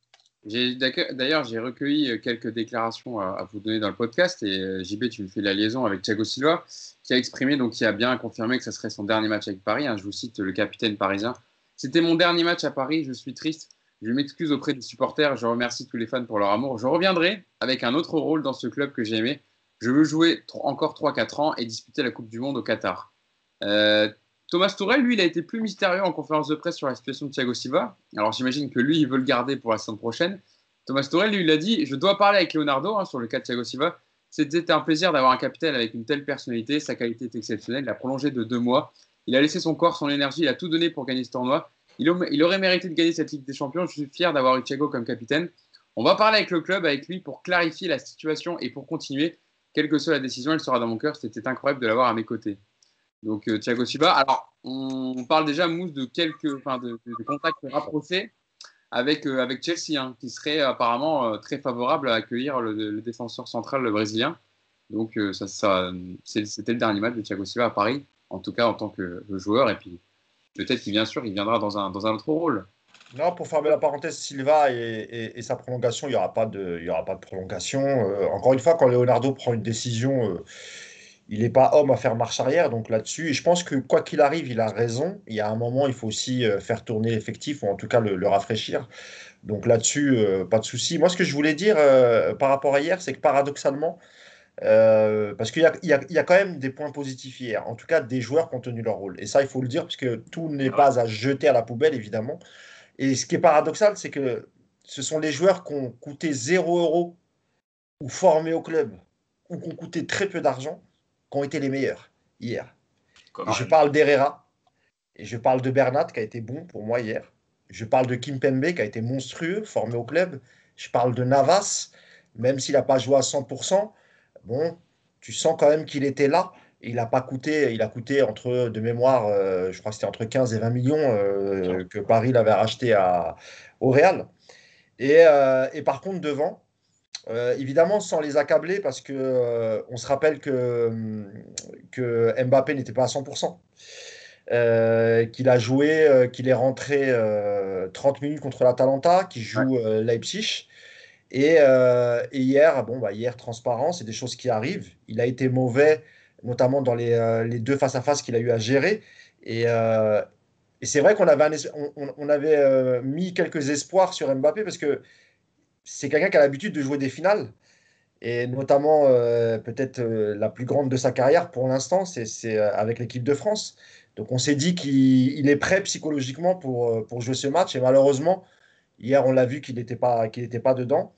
D'ailleurs, j'ai recueilli euh, quelques déclarations à, vous donner dans le podcast et euh, JB, tu me fais la liaison avec Thiago Silva, qui a exprimé, donc qui a bien confirmé que ce serait son dernier match avec Paris. hein. je vous cite le capitaine parisien. C'était mon dernier match à Paris, je suis triste. Je m'excuse auprès des supporters, je remercie tous les fans pour leur amour. Je reviendrai avec un autre rôle dans ce club que j'ai aimé. Je veux jouer encore 3-4 ans et disputer la Coupe du Monde au Qatar. Euh, Thomas Tourel, lui, il a été plus mystérieux en conférence de presse sur la situation de Thiago Silva. Alors j'imagine que lui, il veut le garder pour la saison prochaine. Thomas Tourel, lui, il a dit Je dois parler avec Leonardo hein, sur le cas de Thiago Silva. C'était un plaisir d'avoir un capitaine avec une telle personnalité. Sa qualité est exceptionnelle. Il a prolongé de deux mois. Il a laissé son corps, son énergie. Il a tout donné pour gagner ce tournoi. Il, il aurait mérité de gagner cette Ligue des Champions. Je suis fier d'avoir eu Thiago comme capitaine. On va parler avec le club, avec lui, pour clarifier la situation et pour continuer. Quelle que soit la décision, elle sera dans mon cœur. C'était incroyable de l'avoir à mes côtés. Donc Thiago Silva. Alors, on parle déjà, Mousse, de quelques de, contacts rapprochés avec, avec Chelsea, hein, qui serait apparemment très favorable à accueillir le, défenseur central brésilien. Donc, ça, c'était le dernier match de Thiago Silva à Paris, en tout cas en tant que joueur. Et puis, peut-être qu'il bien sûr, il viendra dans un, dans un autre rôle. Non, pour fermer la parenthèse, Silva et, sa prolongation, il n'y aura, pas de, il y aura pas de prolongation. Euh, encore une fois, quand Leonardo prend une décision, euh, il n'est pas homme à faire marche arrière. Donc là-dessus, je pense que quoi qu'il arrive, il a raison. Il y a un moment, il faut aussi euh, faire tourner l'effectif, ou en tout cas le, rafraîchir. Donc là-dessus, pas de souci. Moi, ce que je voulais dire par rapport à hier, c'est que paradoxalement, parce qu'il y, y, a quand même des points positifs hier, en tout cas des joueurs qui ont tenu leur rôle. Et ça, il faut le dire, parce que tout n'est pas à jeter à la poubelle, évidemment. Et ce qui est paradoxal, c'est que ce sont les joueurs qui ont coûté 0 euros ou formés au club ou qui ont coûté très peu d'argent qui ont été les meilleurs hier. je parle d'Herrera et je parle de Bernat qui a été bon pour moi hier. Je parle de Kim Pembe qui a été monstrueux, formé au club. Je parle de Navas, même s'il n'a pas joué à 100%. Bon, tu sens quand même qu'il était là il a pas coûté, il a coûté entre, de mémoire, euh, je crois que c'était entre 15 et 20 millions euh, que Paris l'avait racheté à, au Real. Et, euh, et, par contre, devant, évidemment, sans les accabler, parce que on se rappelle que, que Mbappé n'était pas à 100%. qu'il a joué, qu'il est rentré 30 minutes contre l'Atalanta, qui joue Leipzig. Et, et, hier, bon, bah, hier, transparent, c'est des choses qui arrivent. Il a été mauvais notamment dans les, euh, les deux face-à-face qu'il a eu à gérer. Et, euh, et c'est vrai qu'on avait, on, avait euh, mis quelques espoirs sur Mbappé parce que c'est quelqu'un qui a l'habitude de jouer des finales. Et notamment, peut-être la plus grande de sa carrière pour l'instant, c'est avec l'équipe de France. Donc on s'est dit qu'il est prêt psychologiquement pour, pour jouer ce match. Et malheureusement, hier, on l'a vu qu'il n'était pas, pas dedans.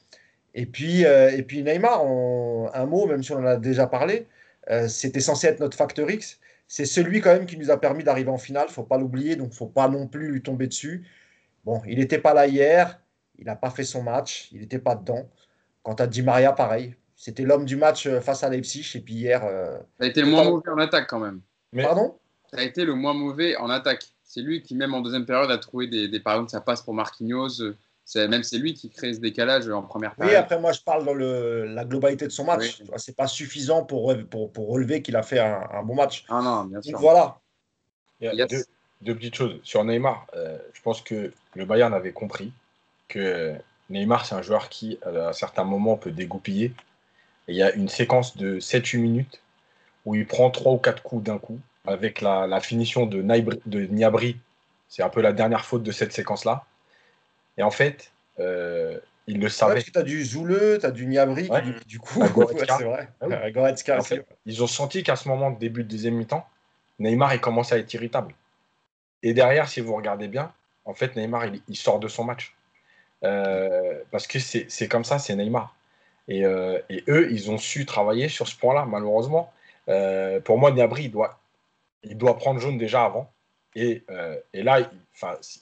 Et puis, et puis Neymar, un mot, même si on en a déjà parlé, euh, c'était censé être notre facteur X. C'est celui quand même qui nous a permis d'arriver en finale, faut pas l'oublier, donc faut pas non plus lui tomber dessus. Bon, il n'était pas là hier, il n'a pas fait son match, il n'était pas dedans. Quant à Di Maria, pareil. C'était l'homme du match euh, face à Leipzig, et puis hier. Euh, ça a été le moins mauvais en attaque quand même. Pardon? Ça a été le moins mauvais en attaque. C'est lui qui, même en deuxième période, a trouvé des, des par exemple, ça passe pour Marquinhos même c'est lui qui crée ce décalage en première période. Oui, après moi je parle dans le, la globalité de son match. Ce C'est pas suffisant pour, pour, pour relever qu'il a fait un, bon match. Ah non, bien sûr. voilà. Il y a deux, petites choses. Sur Neymar, euh, je pense que le Bayern avait compris que Neymar, c'est un joueur qui, à certains moments, peut dégoupiller. il y a une séquence de 7-8 minutes où il prend 3 ou 4 coups d'un coup, avec la, la finition de, de Niabri. C'est un peu la dernière faute de cette séquence-là. Et en fait, euh, il le savait. parce que tu as du Zouleux, tu as du Niabri, du, coup, <laughs> c'est vrai. Ah ils ont senti qu'à ce moment début de deuxième mi-temps, Neymar, il commence à être irritable. Et derrière, si vous regardez bien, en fait, Neymar, il, sort de son match. Euh, parce que c'est comme ça, c'est Neymar. Et, euh, et, eux, ils ont su travailler sur ce point-là, malheureusement. pour moi, Niabri, il doit, il doit prendre jaune déjà avant. Et, euh, et là, il,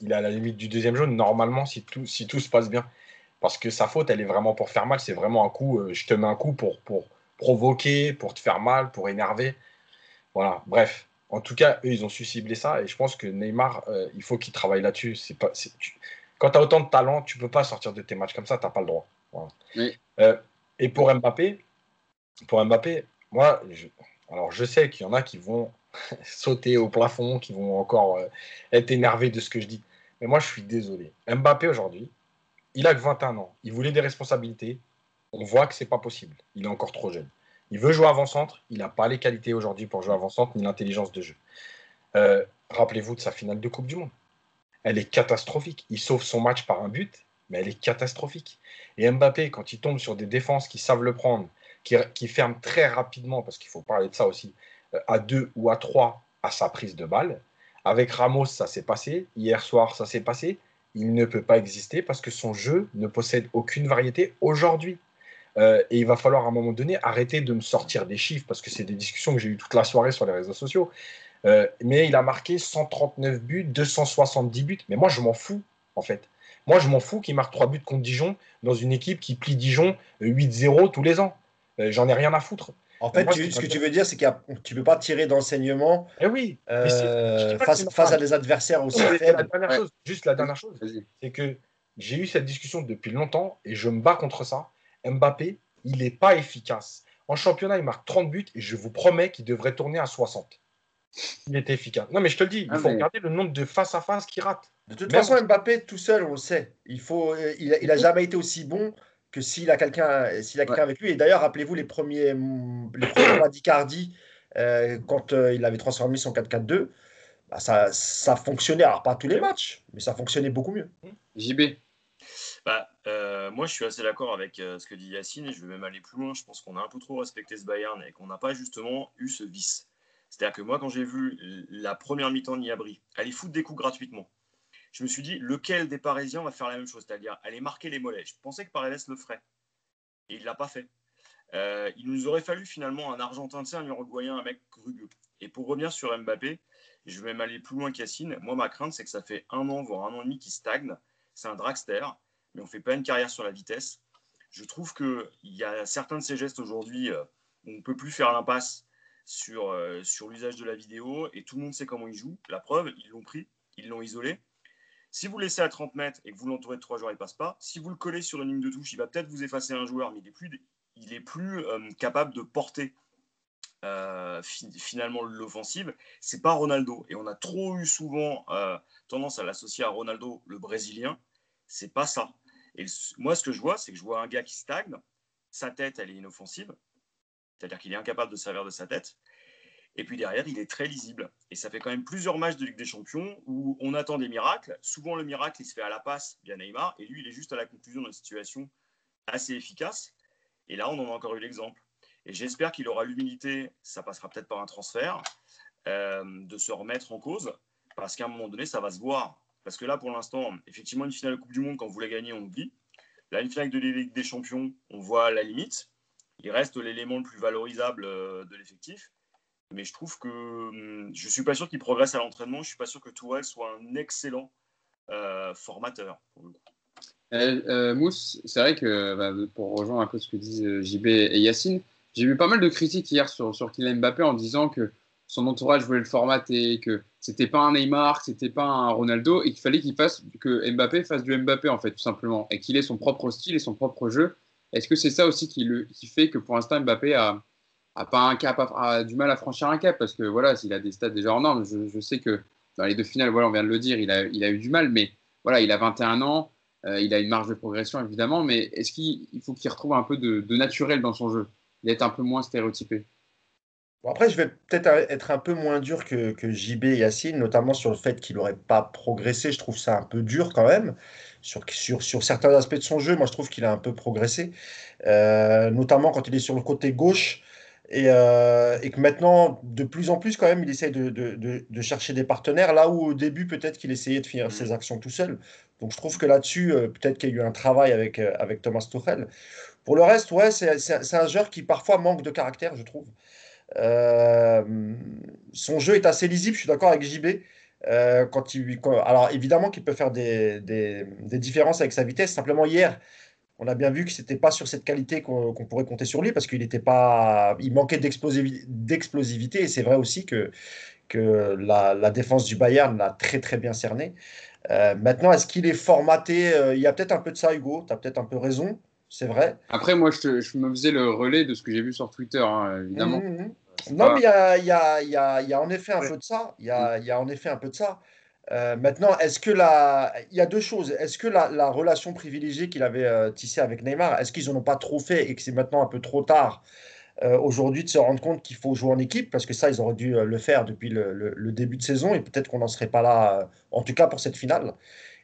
il est à la limite du deuxième jaune, normalement, si tout, si tout se passe bien. Parce que sa faute, elle est vraiment pour faire mal. C'est vraiment un coup, euh, je te mets un coup pour, pour provoquer, pour te faire mal, pour énerver. Voilà, bref. En tout cas, eux, ils ont su cibler ça. Et je pense que Neymar, euh, il faut qu'il travaille là-dessus. C'est pas, Quand tu as autant de talent, tu peux pas sortir de tes matchs comme ça, tu n'as pas le droit. et pour Mbappé, pour Mbappé, moi, je, alors je sais qu'il y en a qui vont <laughs> sauter au plafond, qui vont encore euh, être énervés de ce que je dis. Mais moi, je suis désolé. Mbappé, aujourd'hui, il a que 21 ans. Il voulait des responsabilités. On voit que c'est pas possible. Il est encore trop jeune. Il veut jouer avant-centre. Il n'a pas les qualités aujourd'hui pour jouer avant-centre, ni l'intelligence de jeu. Euh, rappelez-vous de sa finale de Coupe du Monde. Elle est catastrophique. Il sauve son match par un but, mais elle est catastrophique. Et Mbappé, quand il tombe sur des défenses qui savent le prendre, qui, ferment très rapidement, parce qu'il faut parler de ça aussi, à deux ou à trois à sa prise de balle. Avec Ramos, ça s'est passé. Hier soir, ça s'est passé. Il ne peut pas exister parce que son jeu ne possède aucune variété aujourd'hui. Euh, et il va falloir à un moment donné arrêter de me sortir des chiffres parce que c'est des discussions que j'ai eues toute la soirée sur les réseaux sociaux. Euh, mais il a marqué 139 buts, 270 buts. Mais moi, je m'en fous, en fait. Moi, je m'en fous qu'il marque 3 buts contre Dijon dans une équipe qui plie Dijon 8-0 tous les ans. J'en ai rien à foutre. En fait, ce que tu veux dire, c'est que tu ne peux pas tirer d'enseignement eh oui, euh, face, face à des adversaires aussi faibles. juste la dernière chose, c'est que j'ai eu cette discussion depuis longtemps et je me bats contre ça. Mbappé, il n'est pas efficace. En championnat, il marque 30 buts et je vous promets qu'il devrait tourner à 60. Il était efficace. Non, mais je te le dis, il ah, faut regarder le nombre de face à face qu'il rate. De toute façon, Mbappé tout seul, on le sait. Il faut, euh, il, n'a jamais été aussi bon que s'il a quelqu'un, s'il a quelqu'un avec lui. Et d'ailleurs, rappelez-vous les premiers, les premiers d'Icardi euh, quand euh, il avait transformé son 4-4-2. Bah, ça, ça fonctionnait. Alors pas tous les matchs, mais ça fonctionnait beaucoup mieux. JB. Bah, moi, je suis assez d'accord avec ce que dit Yacine et je vais même aller plus loin. Je pense qu'on a un peu trop respecté ce Bayern et qu'on n'a pas justement eu ce vice. C'est-à-dire que moi, quand j'ai vu la première mi-temps de Niabri aller foutre des coups gratuitement, je me suis dit, lequel des Parisiens va faire la même chose? C'est-à-dire aller marquer les mollets. Je pensais que Paredes le ferait. Et il ne l'a pas fait. Euh, il nous aurait fallu finalement un Argentin, un Uruguayen, un mec rugueux. Et pour revenir sur Mbappé, je vais même aller plus loin qu'Yacine. Moi, ma crainte, c'est que ça fait un an, voire un an et demi qu'il stagne. C'est un dragster, mais on ne fait pas une carrière sur la vitesse. Je trouve qu'il y a certains de ces gestes aujourd'hui euh, on ne peut plus faire l'impasse sur, euh, sur l'usage de la vidéo et tout le monde sait comment il joue. La preuve, ils l'ont pris, ils l'ont isolé. Si vous laissez à 30 mètres et que vous l'entourez de trois joueurs, il passe pas. Si vous le collez sur une ligne de touche, il va peut-être vous effacer un joueur, mais il est plus, il est plus euh, capable de porter euh, finalement l'offensive. C'est pas Ronaldo. Et on a trop eu souvent tendance à l'associer à Ronaldo, le Brésilien. C'est pas ça. Et moi, ce que je vois, c'est que je vois un gars qui stagne. Sa tête, elle est inoffensive. C'est-à-dire qu'il est incapable de servir de sa tête. Et puis derrière, il est très lisible. Et ça fait quand même plusieurs matchs de Ligue des Champions où on attend des miracles. Souvent, le miracle, il se fait à la passe via Neymar. Et lui, il est juste à la conclusion d'une situation assez efficace. Et là, on en a encore eu l'exemple. Et j'espère qu'il aura l'humilité, ça passera peut-être par un transfert, euh, de se remettre en cause. Parce qu'à un moment donné, ça va se voir. Parce que là, pour l'instant, effectivement, une finale de Coupe du Monde, quand vous la gagnez, on oublie. Là, une finale de Ligue des Champions, on voit la limite il reste l'élément le plus valorisable euh, de l'effectif. Mais je trouve que hum, je ne suis pas sûr qu'il progresse à l'entraînement. Je ne suis pas sûr que Tourelle soit un excellent euh, formateur. Euh, Mousse, c'est vrai que bah, pour rejoindre un peu ce que disent JB et Yacine, j'ai vu pas mal de critiques hier sur, sur Kylian Mbappé en disant que son entourage voulait le formater, que c'était pas un Neymar, que c'était pas un Ronaldo et qu'il fallait qu'il fasse que Mbappé fasse du Mbappé en fait tout simplement et qu'il ait son propre style et son propre jeu est-ce que c'est ça aussi qui, le, qui, fait que pour l'instant Mbappé a, a, pas un cap, a, du mal à franchir un cap? Parce que voilà, s'il a des stats déjà en normes, je, sais que dans les deux finales, voilà, on vient de le dire, il a, il a eu du mal, mais voilà, il a 21 ans, euh, il a une marge de progression évidemment, mais est-ce qu'il faut qu'il retrouve un peu de, naturel dans son jeu D'être un peu moins stéréotypé? Après, je vais peut-être être un peu moins dur que, que JB et Yacine, notamment sur le fait qu'il n'aurait pas progressé. Je trouve ça un peu dur quand même sur, sur, sur, certains aspects de son jeu, moi je trouve qu'il a un peu progressé, euh, notamment quand il est sur le côté gauche. Et, euh, et, que maintenant, de plus en plus, quand même, il essaye de, de, de, chercher des partenaires, là où au début, peut-être qu'il essayait de finir ses mmh. actions tout seul. Donc je trouve que là-dessus, euh, peut-être qu'il y a eu un travail avec, avec Thomas Tuchel. Pour le reste, ouais, c'est un joueur qui parfois manque de caractère, je trouve. son jeu est assez lisible, je suis d'accord avec JB. Euh, quand il, alors évidemment qu'il peut faire des, des, différences avec sa vitesse. Simplement hier, on a bien vu que c'était pas sur cette qualité qu'on pourrait compter sur lui parce qu'il était pas, il manquait d'explosivité et c'est vrai aussi que que la, la, défense du Bayern l'a très très bien cerné. Euh, maintenant, est-ce qu'il est formaté? Euh, Il y a peut-être un peu de ça, Hugo. Tu as peut-être un peu raison. C'est vrai. Après, moi, je, je, me faisais le relais de ce que j'ai vu sur Twitter, hein, évidemment. Mmh, mmh, mmh. Non, mais il y a, y, a, y, a, y a, en effet un peu de ça. Il y a, en effet un peu de ça. Euh, maintenant, est-ce que la... il y a deux choses. Est-ce que la, la relation privilégiée qu'il avait euh, tissée avec Neymar, est-ce qu'ils n'en ont pas trop fait et que c'est maintenant un peu trop tard euh, aujourd'hui de se rendre compte qu'il faut jouer en équipe? Parce que ça, ils auraient dû le faire depuis le, le, début de saison et peut-être qu'on n'en serait pas là, en tout cas pour cette finale.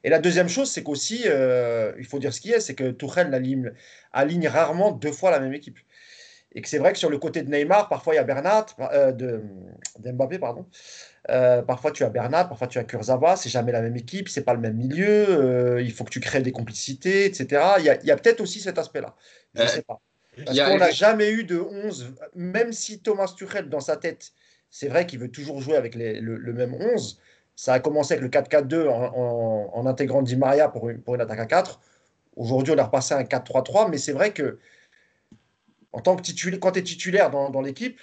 Et la deuxième chose, c'est qu'aussi, il faut dire ce qui est, c'est que Tourelle aligne, aligne rarement deux fois la même équipe. Et que c'est vrai que sur le côté de Neymar, parfois il y a Bernat, euh, de, Mbappé, pardon. Euh, parfois tu as Bernat, parfois tu as Kurzawa, c'est jamais la même équipe, c'est pas le même milieu, euh, il faut que tu crées des complicités, etc. Il y a, peut-être aussi cet aspect-là. Je ne sais pas. Parce qu'on n'a jamais eu de 11, même si Thomas Tuchel, dans sa tête, c'est vrai qu'il veut toujours jouer avec le, même 11. Ça a commencé avec le 4-4-2 en, intégrant Di Maria pour une, pour une attaque à 4. Aujourd'hui, on a repassé un 4-3-3, mais c'est vrai que En tant que titulaire, quand tu es titulaire dans, dans l'équipe,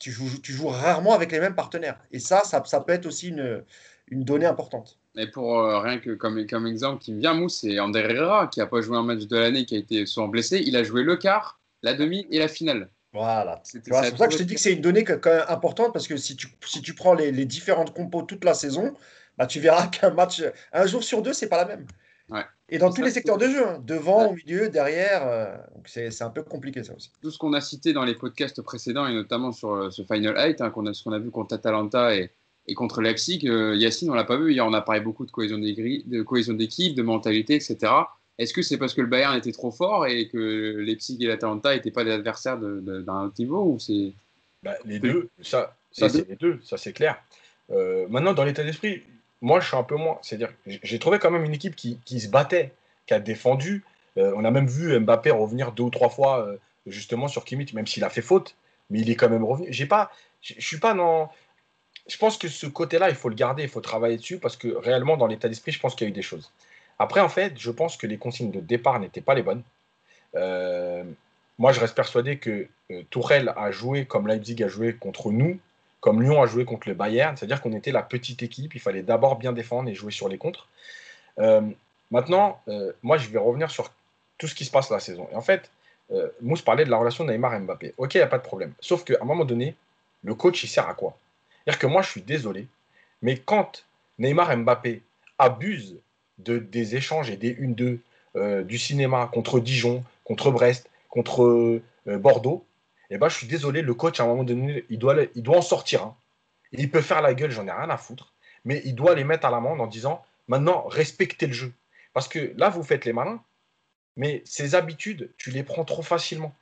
tu joues, tu joues rarement avec les mêmes partenaires. Et ça, ça, ça peut être aussi une, une donnée importante. Et pour euh, rien que comme, comme exemple qui me vient, Mousse, c'est Ander Herrera qui n'a pas joué un match de l'année, qui a été souvent blessé. Il a joué le quart, la demi et la finale. Voilà. C'est pour ça que je te dis que c'est une donnée quand même importante parce que si tu, si tu prends les, les différentes compos toute la saison, bah, tu verras <laughs> qu'un match, un jour sur deux, c'est pas la même. Ouais. Et dans tous les secteurs de jeu, hein, devant, ouais. au milieu, derrière, euh, c'est un peu compliqué ça aussi. Tout ce qu'on a cité dans les podcasts précédents et notamment sur euh, ce Final 8, hein, qu'on a, ce qu'on a vu contre Atalanta et, et contre Leipzig, euh, Yacine, on l'a pas vu. Hier, on a parlé beaucoup de cohésion d'équipe, de, mentalité, etc. Est-ce que c'est parce que le Bayern était trop fort et que Leipzig et l'Atalanta n'étaient pas des adversaires d'un de, de, autre niveau ou c'est bah, Les deux, ça, ça c'est les deux, ça c'est clair. Euh, maintenant, dans l'état d'esprit, moi je suis un peu moins. C'est-à-dire, j'ai trouvé quand même une équipe qui, qui, se battait, qui a défendu. Euh, on a même vu Mbappé revenir deux ou trois fois euh, justement sur Kimmich, même s'il a fait faute, mais il est quand même revenu. J'ai pas, je suis pas dans je pense que ce côté-là, il faut le garder, il faut travailler dessus parce que réellement, dans l'état d'esprit, je pense qu'il y a eu des choses. Après, en fait, je pense que les consignes de départ n'étaient pas les bonnes. Euh, moi, je reste persuadé que Tourelle a joué comme Leipzig a joué contre nous, comme Lyon a joué contre le Bayern, c'est-à-dire qu'on était la petite équipe, il fallait d'abord bien défendre et jouer sur les contres. Euh, maintenant, moi, je vais revenir sur tout ce qui se passe la saison. Et en fait, Mousse parlait de la relation Neymar-Mbappé. Ok, il n'y a pas de problème. Sauf qu'à un moment donné, le coach, il sert à quoi? C'est-à-dire que moi, je suis désolé, mais quand Neymar et Mbappé abusent de, des échanges et des 1-2 euh, du cinéma contre Dijon, contre Brest, contre euh, Bordeaux, eh ben, je suis désolé, le coach, à un moment donné, il doit, il doit en sortir. Hein. Il peut faire la gueule, j'en ai rien à foutre, mais il doit les mettre à l'amende en disant maintenant, respectez le jeu. Parce que là, vous faites les malins, mais ces habitudes, tu les prends trop facilement.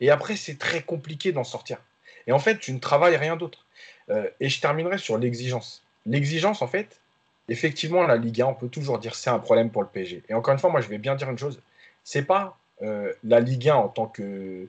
Et après, c'est très compliqué d'en sortir. Et en fait, tu ne travailles rien d'autre. Euh, et je terminerai sur l'exigence. L'exigence, en fait, effectivement, la Ligue 1, on peut toujours dire c'est un problème pour le PSG. Et encore une fois, moi, je vais bien dire une chose c'est pas euh, la Ligue 1 en tant que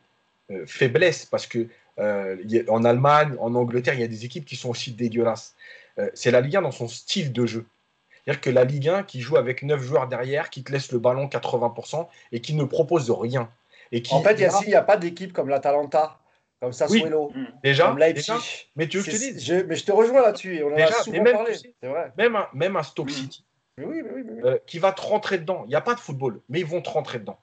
faiblesse, parce que euh, en Allemagne, en Angleterre, il y a des équipes qui sont aussi dégueulasses. Euh, c'est la Ligue 1 dans son style de jeu. C'est-à-dire que la Ligue 1 qui joue avec 9 joueurs derrière, qui te laisse le ballon 80% et qui ne propose rien. Et qui, en fait, Yacine, il n'y a pas d'équipe comme l'Atalanta comme oui. Suelo, déjà, comme Leipzig. déjà, mais tu veux que je te dise je, Mais je te rejoins là-dessus. On en déjà, a souvent même, parlé. Tu sais, même, un, même un Stoke City mais oui, mais oui, mais oui. euh, qui va te rentrer dedans. Il n'y a pas de football, mais ils vont te rentrer dedans.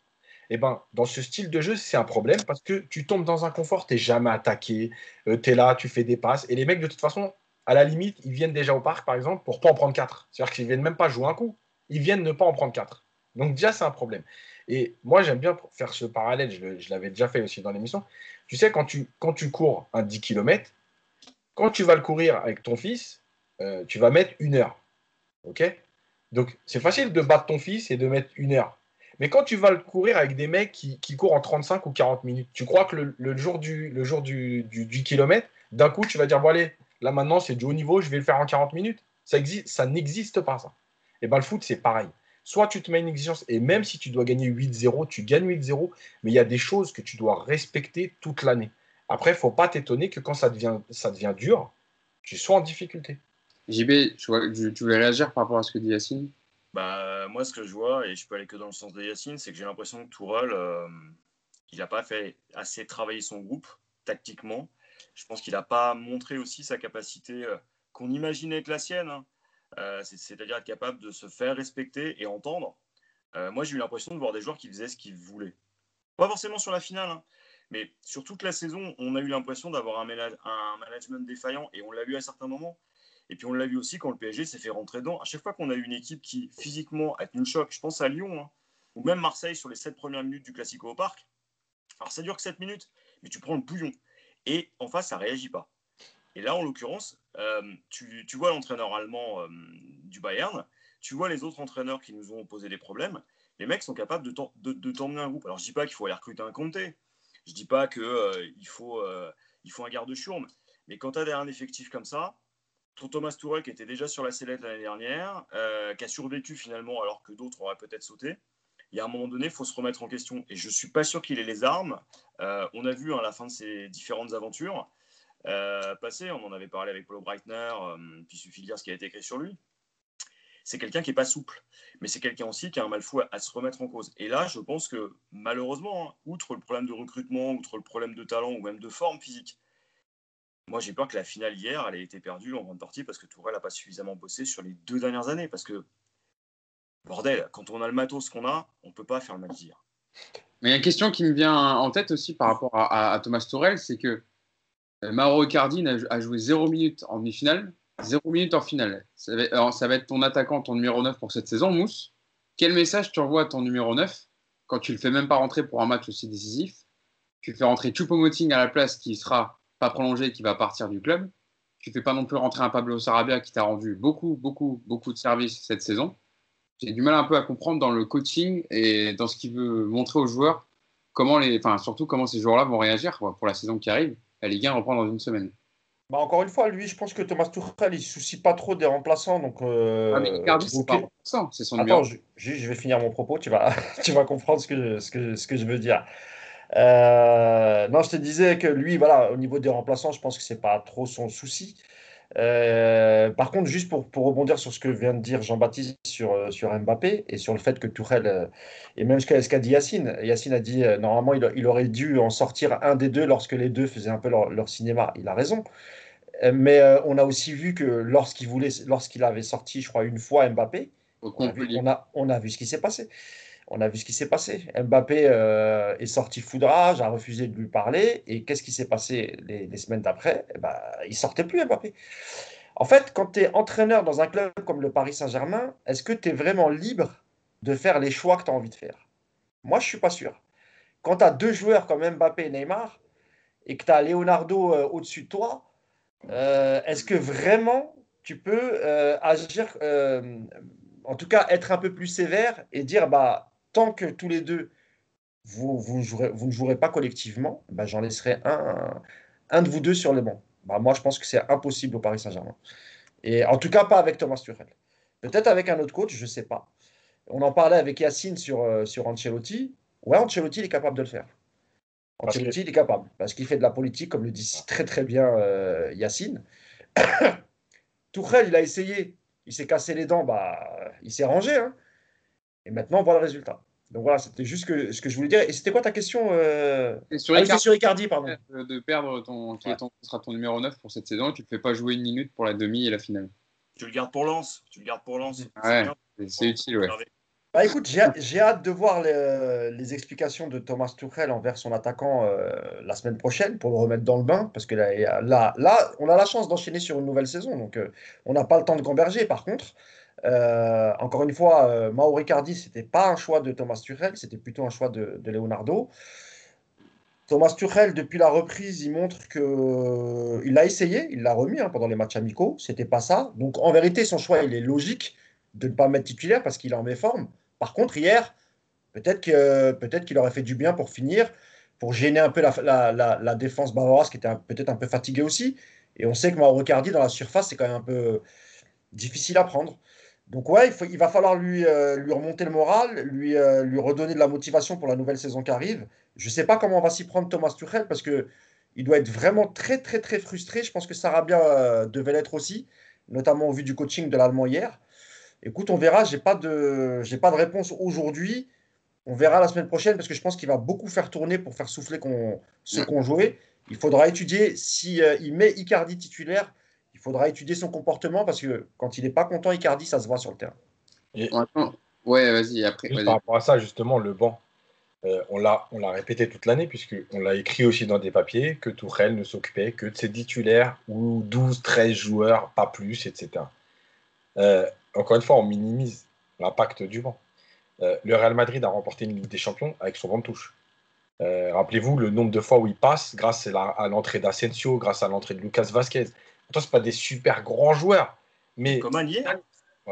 Et ben, dans ce style de jeu, c'est un problème parce que tu tombes dans un confort, tu n'es jamais attaqué, euh, tu es là, tu fais des passes. Et les mecs, de toute façon, à la limite, ils viennent déjà au parc, par exemple, pour pas en prendre 4. C'est-à-dire qu'ils viennent même pas jouer un coup. Ils viennent ne pas en prendre 4. Donc déjà, c'est un problème. Et moi, j'aime bien faire ce parallèle, je, l'avais déjà fait aussi dans l'émission. Tu sais, quand tu, quand tu cours un 10 km, quand tu vas le courir avec ton fils, euh, tu vas mettre une heure. OK? Donc, c'est facile de battre ton fils et de mettre une heure. Mais quand tu vas le courir avec des mecs qui, courent en 35 ou 40 minutes, tu crois que le, jour du, le jour du, du, kilomètre, d'un coup, tu vas dire, bon allez, là maintenant, c'est du haut niveau, je vais le faire en 40 minutes. Ça, ça n'existe pas, ça. Et bien, le foot, c'est pareil soit tu te mets une exigence, et même si tu dois gagner 8-0, tu gagnes 8-0, mais il y a des choses que tu dois respecter toute l'année. Après, il faut pas t'étonner que quand ça devient, ça devient dur, tu sois en difficulté. JB, tu, vois, tu réagir par rapport à ce que dit Yacine? Bah, Moi, ce que je vois, et je peux aller que dans le sens de Yacine, c'est que j'ai l'impression que Tourelle, euh, il n'a pas fait assez travailler son groupe tactiquement. Je pense qu'il n'a pas montré aussi sa capacité euh, qu'on imaginait être la sienne. Hein. Euh, c'est-à-dire être capable de se faire respecter et entendre. Euh, moi, j'ai eu l'impression de voir des joueurs qui faisaient ce qu'ils voulaient. Pas forcément sur la finale, hein, mais sur toute la saison, on a eu l'impression d'avoir un, un, management défaillant et on l'a vu à certains moments. Et puis on l'a vu aussi quand le PSG s'est fait rentrer dedans. À chaque fois qu'on a eu une équipe qui physiquement a tenu le choc, je pense à Lyon, hein, ou même Marseille sur les 7 premières minutes du Classico au Parc. Alors ça dure que 7 minutes, mais tu prends le bouillon. Et en face, ça réagit pas. Et là, en l'occurrence, euh, tu, vois l'entraîneur allemand euh, du Bayern, tu vois les autres entraîneurs qui nous ont posé des problèmes. Les mecs sont capables de, t'emmener un groupe. Alors, je dis pas qu'il faut aller recruter un Comté. Je dis pas qu'il euh, faut, faut un garde-chourme. Mais quand tu as un effectif comme ça, ton Thomas Tourelle qui était déjà sur la sellette l'année dernière, euh, qui a survécu finalement alors que d'autres auraient peut-être sauté, il y a un moment donné, il faut se remettre en question. Et je ne suis pas sûr qu'il ait les armes. on a vu hein, à la fin de ses différentes aventures euh, passé. On en avait parlé avec Paulo Breitner, euh, puis il suffit de lire ce qui a été écrit sur lui. c'est quelqu'un qui n'est pas souple. Mais c'est quelqu'un aussi qui a un mal fou à, se remettre en cause. Et là, je pense que malheureusement, hein, outre le problème de recrutement, outre le problème de talent ou même de forme physique, moi j'ai peur que la finale hier, elle ait été perdue en grande partie parce que Tourelle n'a pas suffisamment bossé sur les deux dernières années. Parce que, bordel, quand on a le matos qu'on a, on ne peut pas faire le mal dire. Mais il y a une question qui me vient en tête aussi par rapport à, Thomas Tourelle, c'est que euh, Mauro Icardi a joué 0 minutes en demi-finale, 0 minutes en finale. Ça va, ça va, être ton attaquant, ton numéro 9 pour cette saison, Mousse. Quel message tu envoies à ton numéro 9 quand tu le fais même pas rentrer pour un match aussi décisif? Tu fais rentrer Choupo-Moting à la place qui sera pas prolongé, qui va partir du club. Tu fais pas non plus rentrer un Pablo Sarabia qui t'a rendu beaucoup, beaucoup, beaucoup de services cette saison j'ai du mal un peu à comprendre dans le coaching et dans ce qu'il veut montrer aux joueurs, comment les, enfin, surtout comment ces joueurs-là vont réagir pour la saison qui arrive. La Ligue 1 reprend dans une semaine. Bah encore une fois, lui, je pense que Thomas Tuchel, il ne se soucie pas trop des remplaçants. Donc, euh, ah, mais Icardi, c'est pas c'est son Attends, je, je, vais finir mon propos, tu vas, <laughs> tu vas comprendre ce que, ce que, ce que je veux dire. Euh, non, je te disais que lui, voilà, au niveau des remplaçants, je pense que ce n'est pas trop son souci. Euh, par contre, juste pour, pour, rebondir sur ce que vient de dire Jean-Baptiste sur, euh, sur Mbappé et sur le fait que Tourelle, euh, et même ce qu'a dit Yacine, Yacine a dit normalement il, il, aurait dû en sortir un des deux lorsque les deux faisaient un peu leur, leur cinéma. Il a raison. Mais on a aussi vu que lorsqu'il voulait, lorsqu'il avait sorti, je crois, une fois Mbappé, on a, vu, on, a, on a vu ce qui s'est passé on a vu ce qui s'est passé. Mbappé euh, est sorti foudrage, a refusé de lui parler. Et qu'est-ce qui s'est passé les, semaines d'après? Eh ben, Il sortait plus, Mbappé. En fait, quand tu es entraîneur dans un club comme le Paris Saint-Germain, est-ce que tu es vraiment libre de faire les choix que tu as envie de faire? Moi, je suis pas sûr. Quand tu as deux joueurs comme Mbappé et Neymar, et que tu as Leonardo euh, au-dessus de toi, euh, est-ce que vraiment tu peux agir, en tout cas être un peu plus sévère et dire bah tant que tous les deux, vous, vous, ne jouerez pas collectivement, bah, j'en laisserai un, un, de vous deux sur les bancs. Bah, moi, je pense que c'est impossible au Paris Saint-Germain. Et en tout cas, pas avec Thomas Tuchel. Peut-être avec un autre coach, je ne sais pas. On en parlait avec Yacine sur, euh, sur Ancelotti. Ouais, Ancelotti, il est capable de le faire. Ancelotti, il est capable. Parce qu'il fait de la politique, comme le dit très très bien euh, Yacine. <coughs> Tuchel, il a essayé. Il s'est cassé les dents. Bah, il s'est rangé. Hein. Et maintenant, on voit le résultat. Donc voilà, c'était juste ce que je voulais dire. Et c'était quoi ta question euh... sur, ah, sur Icardi, pardon. De perdre ton, qui sera ton numéro 9 pour cette saison et tu ne fais pas jouer une minute pour la demi et la finale. Tu le gardes pour Lens. Tu le gardes pour Lens. Ouais, c'est utile, ouais. Bah écoute, j'ai hâte de voir les, explications de Thomas Tuchel envers son attaquant euh, la semaine prochaine pour le remettre dans le bain. Parce que là, là, là on a la chance d'enchaîner sur une nouvelle saison. Donc euh, on n'a pas le temps de gamberger. Par contre, euh, encore une fois, euh, Mauro ce n'était pas un choix de Thomas Tuchel, c'était plutôt un choix de, Leonardo. Thomas Tuchel, depuis la reprise, il montre qu'il euh, a essayé, il l'a remis hein, pendant les matchs amicaux, c'était pas ça. Donc en vérité, son choix, il est logique de ne pas mettre titulaire parce qu'il est en méforme. Par contre, hier, peut-être qu'il aurait fait du bien pour finir, pour gêner un peu la, défense bavaroise qui était peut-être un peu fatiguée aussi. Et on sait que Mauro Icardi, dans la surface, c'est quand même un peu difficile à prendre. Donc ouais, il, va falloir lui, euh, lui remonter le moral, lui, euh, lui redonner de la motivation pour la nouvelle saison qui arrive. Je ne sais pas comment on va s'y prendre Thomas Tuchel parce que il doit être vraiment très très très frustré. Je pense que Sarabia euh, devait l'être aussi, notamment au vu du coaching de l'Allemand hier. Écoute, on verra. J'ai pas de j'ai pas de réponse aujourd'hui. On verra la semaine prochaine parce que je pense qu'il va beaucoup faire tourner pour faire souffler ceux qu'on jouait. Il faudra étudier si il met Icardi titulaire faudra étudier son comportement parce que quand il n'est pas content, Icardi, ça se voit sur le terrain. ouais, vas-y, après. par rapport à ça, justement, le banc, euh, on l'a répété toute l'année, puisqu'on l'a écrit aussi dans des papiers, que Tourelle ne s'occupait que de ses titulaires ou 12, 13 joueurs, pas plus, etc. Euh, encore une fois, on minimise l'impact du banc. Euh, le Real Madrid a remporté une Ligue des Champions avec son banc de touche. Rappelez-vous le nombre de fois où il passe grâce à l'entrée d'Asensio, grâce à l'entrée de Lucas Vasquez, Pourtant, ce pas des super grands joueurs. Mais Comme un hier.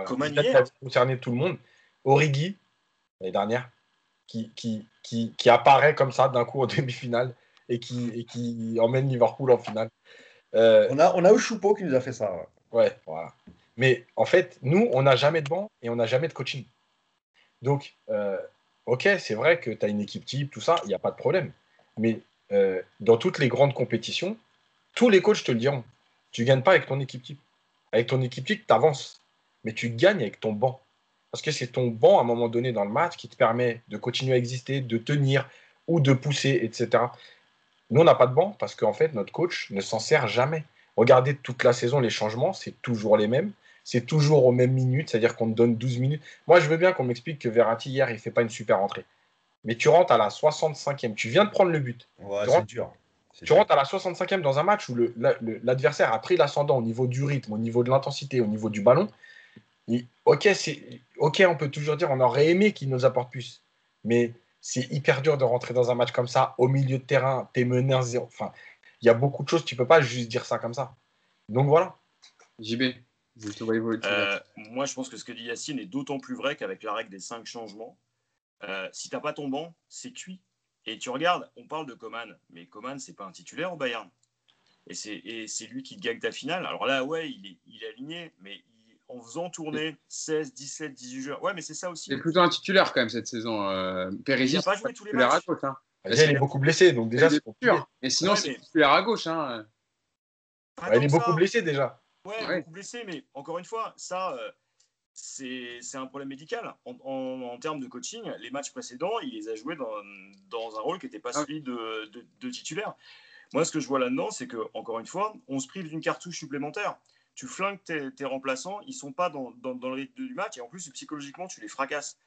Comme un concerné tout le monde. Origi, l'année dernière, qui, qui, qui, qui, apparaît comme ça d'un coup en <laughs> demi-finale et qui, et qui emmène Liverpool en finale. Euh, on, a, on a eu Choupeau qui nous a fait ça. Ouais. voilà. Mais en fait, nous, on n'a jamais de banc et on n'a jamais de coaching. Donc, euh, ok, c'est vrai que tu as une équipe type, tout ça, il n'y a pas de problème. Mais euh, dans toutes les grandes compétitions, tous les coachs te le diront. Tu ne gagnes pas avec ton équipe type. Avec ton équipe type, tu avances. mais tu gagnes avec ton banc. Parce que c'est ton banc, à un moment donné dans le match, qui te permet de continuer à exister, de tenir ou de pousser, etc. Nous, on n'a pas de banc parce qu'en fait, notre coach ne s'en sert jamais. Regardez toute la saison, les changements, c'est toujours les mêmes. C'est toujours aux mêmes minutes, c'est-à-dire qu'on te donne 12 minutes. Moi, je veux bien qu'on m'explique que Verratti, hier, il ne fait pas une super entrée. Mais tu rentres à la 65e, tu viens de prendre le but. Ouais, c'est dur. Tu rentres à la 65e dans un match où le- la- le- l'adversaire a pris l'ascendant au niveau du rythme, au niveau de l'intensité, au niveau du ballon. Ok, c'est ok, on peut toujours dire on aurait aimé qu'il nous apporte plus, mais c'est hyper dur de rentrer dans un match comme ça au milieu de terrain, t'es mené 1-0. Enfin, il y a beaucoup de choses, tu peux pas juste dire ça comme ça. Donc voilà. JB, je te vois évoluer. Euh, moi, je pense que ce que dit Yacine est d'autant plus vrai qu'avec la règle des cinq changements, euh, si t'as pas ton banc, c'est cuit. Et tu regardes, on parle de Coman, mais Coman, c'est pas un titulaire au Bayern. Et c'est, et c'est lui qui gagne ta finale. Alors là, ouais, il est, il est aligné, mais il- en faisant tourner 16, 17, 18 joueurs. Ouais, mais c'est ça aussi. C'est plutôt un titulaire quand même cette saison. Euh, Périsic, Il a pas joué tous les titulaire à matchs. gauche. Hein. Déjà, il est beaucoup blessé, donc déjà, c'est sûr. Et sinon, Ouais, c'est mais- titulaire à gauche. Hein. Ouais, il est beaucoup ça. blessé déjà. Ouais, Ouais. beaucoup blessé, mais encore une fois, ça, euh, c'est un problème médical. En, en- en termes de coaching, les matchs précédents, il les a joués dans, dans un rôle qui n'était pas Ah. celui de, de- de titulaire. Moi, ce que je vois là-dedans, c'est que, encore une fois, on se prive d'une cartouche supplémentaire. Tu flingues tes, tes remplaçants, ils sont pas dans, dans- dans le rythme du match, et en plus, psychologiquement, tu les fracasses.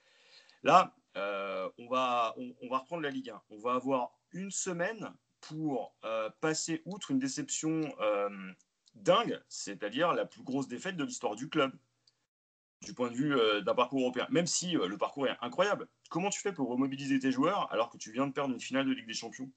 Là, euh, on, va, on, on va reprendre la Ligue 1. On va avoir une semaine pour euh, passer outre une déception euh, dingue, c'est-à-dire la plus grosse défaite de l'histoire du club, du point de vue euh, d'un parcours européen. Même si euh, le parcours est incroyable, comment tu fais pour remobiliser tes joueurs alors que tu viens de perdre une finale de Ligue des Champions?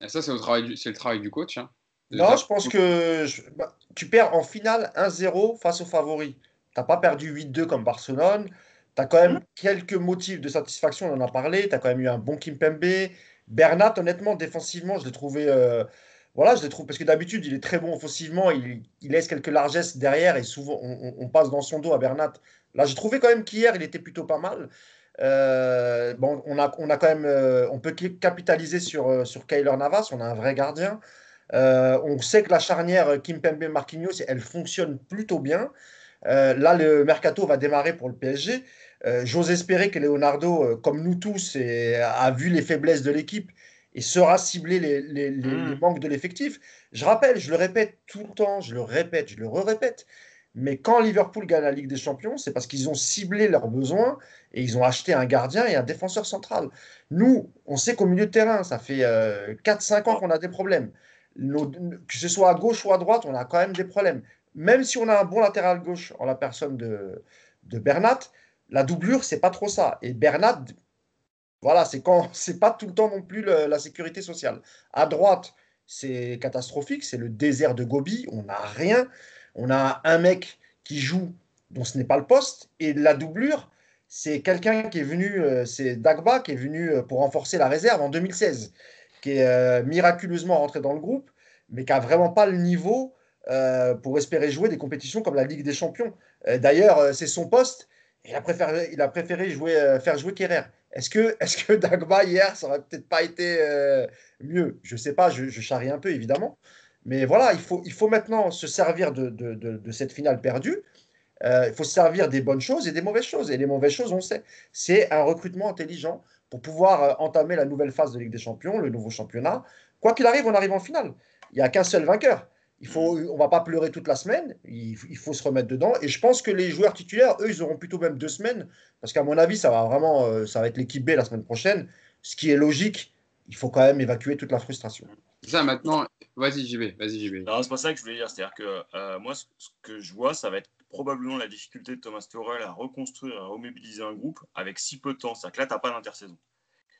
Et ça, c'est, au travail du- c'est le travail du coach. Hein. Non, je pense que je- bah, tu perds en finale 1-0 face aux favoris. Tu n'as pas perdu 8-2 comme Barcelone. Tu as quand même quelques motifs de satisfaction, on en a parlé. Tu as quand même eu un bon Kimpembe. Bernat, honnêtement, défensivement, je l'ai trouvé. euh, voilà, je l'ai trouvé. Parce que d'habitude, il est très bon offensivement. Il, laisse quelques largesses derrière et souvent, on, passe dans son dos à Bernat. Là, j'ai trouvé quand même qu'hier, il était plutôt pas mal. Euh, bon, on a, on a quand même. euh, on peut capitaliser sur, euh, sur Kyler Navas. On a un vrai gardien. On sait que la charnière Kimpembe-Marquinhos, elle fonctionne plutôt bien. Là, le mercato va démarrer pour le PSG. J'ose espérer que Leonardo, comme nous tous, a vu les faiblesses de l'équipe et saura cibler les, les- les- les manques de l'effectif. Je rappelle, je le répète tout le temps, je le répète, je le répète. Mais quand Liverpool gagne la Ligue des Champions, c'est parce qu'ils ont ciblé leurs besoins et ils ont acheté un gardien et un défenseur central. Nous, on sait qu'au milieu de terrain, ça fait 4-5 ans qu'on a des problèmes. Nos- que ce soit à gauche ou à droite, on a quand même des problèmes. Même si on a un bon latéral gauche en la personne de, de Bernat, la doublure, c'est pas trop ça. Et Bernat, voilà, c'est quand <laughs> c'est pas tout le temps non plus la sécurité sociale. À droite, c'est catastrophique, c'est le désert de Gobi, on n'a rien. On a un mec qui joue dont ce n'est pas le poste, et la doublure, c'est quelqu'un qui est venu, euh, c'est Dagba qui est venu euh, pour renforcer la réserve en 2016, qui est euh, miraculeusement rentré dans le groupe, mais qui a vraiment pas le niveau pour espérer jouer des compétitions comme la Ligue des Champions. D'ailleurs, c'est son poste. Il a préféré, il a préféré jouer, faire jouer Kerrer. Est-ce que, <laughs> est que Dagba hier, ça aurait peut-être pas été euh, mieux? Je sais pas, je, charrie un peu évidemment. Mais voilà, il faut, il faut maintenant se servir de cette finale perdue. Euh, il faut se servir des bonnes choses et des mauvaises choses. Et les mauvaises choses, on sait, c'est un recrutement intelligent pour pouvoir euh, entamer la nouvelle phase de Ligue des Champions, le nouveau championnat. Quoi qu'il arrive, on arrive en finale. Il n'y a qu'un seul vainqueur. Il faut, on va pas pleurer toute la semaine. Il, il faut se remettre dedans. Et je pense que les joueurs titulaires, eux, ils auront plutôt même deux semaines. Parce qu'à mon avis, ça va vraiment, euh, ça va être l'équipe B la semaine prochaine. Ce qui est logique. Il faut quand même évacuer toute la frustration. Ça maintenant. Vas-y, JB. Vas-y, JB. Non, c'est pas ça que je voulais dire. C'est-à-dire que euh, moi, ce, ce que je vois, ça va être probablement la difficulté de Thomas Tuchel à reconstruire, à remobiliser un groupe avec si peu de temps. C'est-à-dire que là, tu n'as pas d'intersaison.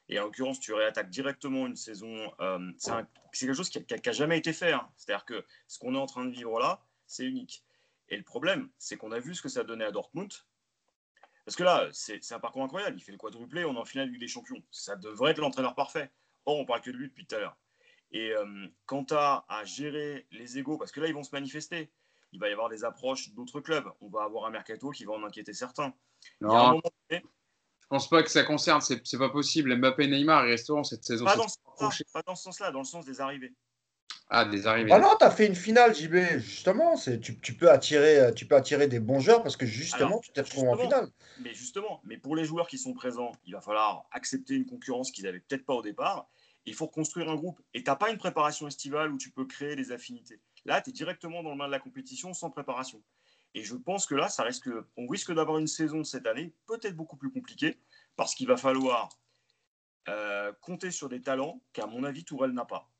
Et en l'occurrence, tu réattaques directement une saison. euh, c'est quelque chose qui n'a jamais été fait. hein. C'est-à-dire que ce qu'on est en train de vivre là, c'est unique. Et le problème, c'est qu'on a vu ce que ça donnait à Dortmund. Parce que là, c'est un parcours incroyable. Il fait le quadruplé, on est en finale de Ligue des Champions. Ça devrait être l'entraîneur parfait. Or, on parle que de lui depuis tout à l'heure. Et euh, quant à, à gérer les égaux, parce que là, ils vont se manifester. Il va y avoir des approches d'autres clubs. On va avoir un mercato qui va en inquiéter certains. Il y a un Non, moment donné, je pense pas que ça concerne. C'est pas possible. Mbappé et Neymar, ils resteront cette saison. pas C'est dans, ce sens-là, pas dans ce sens-là, dans le sens des arrivées. Ah, des arrivées. Ah non, tu as fait une finale, JB, justement. Tu, tu, peux attirer, tu peux attirer des bons joueurs parce que justement, tu t'es retrouvé en finale. Mais justement, mais pour les joueurs qui sont présents, il va falloir accepter une concurrence qu'ils n'avaient peut-être pas au départ. Il faut reconstruire un groupe. Et tu n'as pas une préparation estivale où tu peux créer des affinités. Là, tu es directement dans le main de la compétition sans préparation. Et je pense que là, ça risque, on risque d'avoir une saison cette année peut-être beaucoup plus compliquée parce qu'il va falloir euh, compter sur des talents qu'à mon avis Tourelle n'a pas.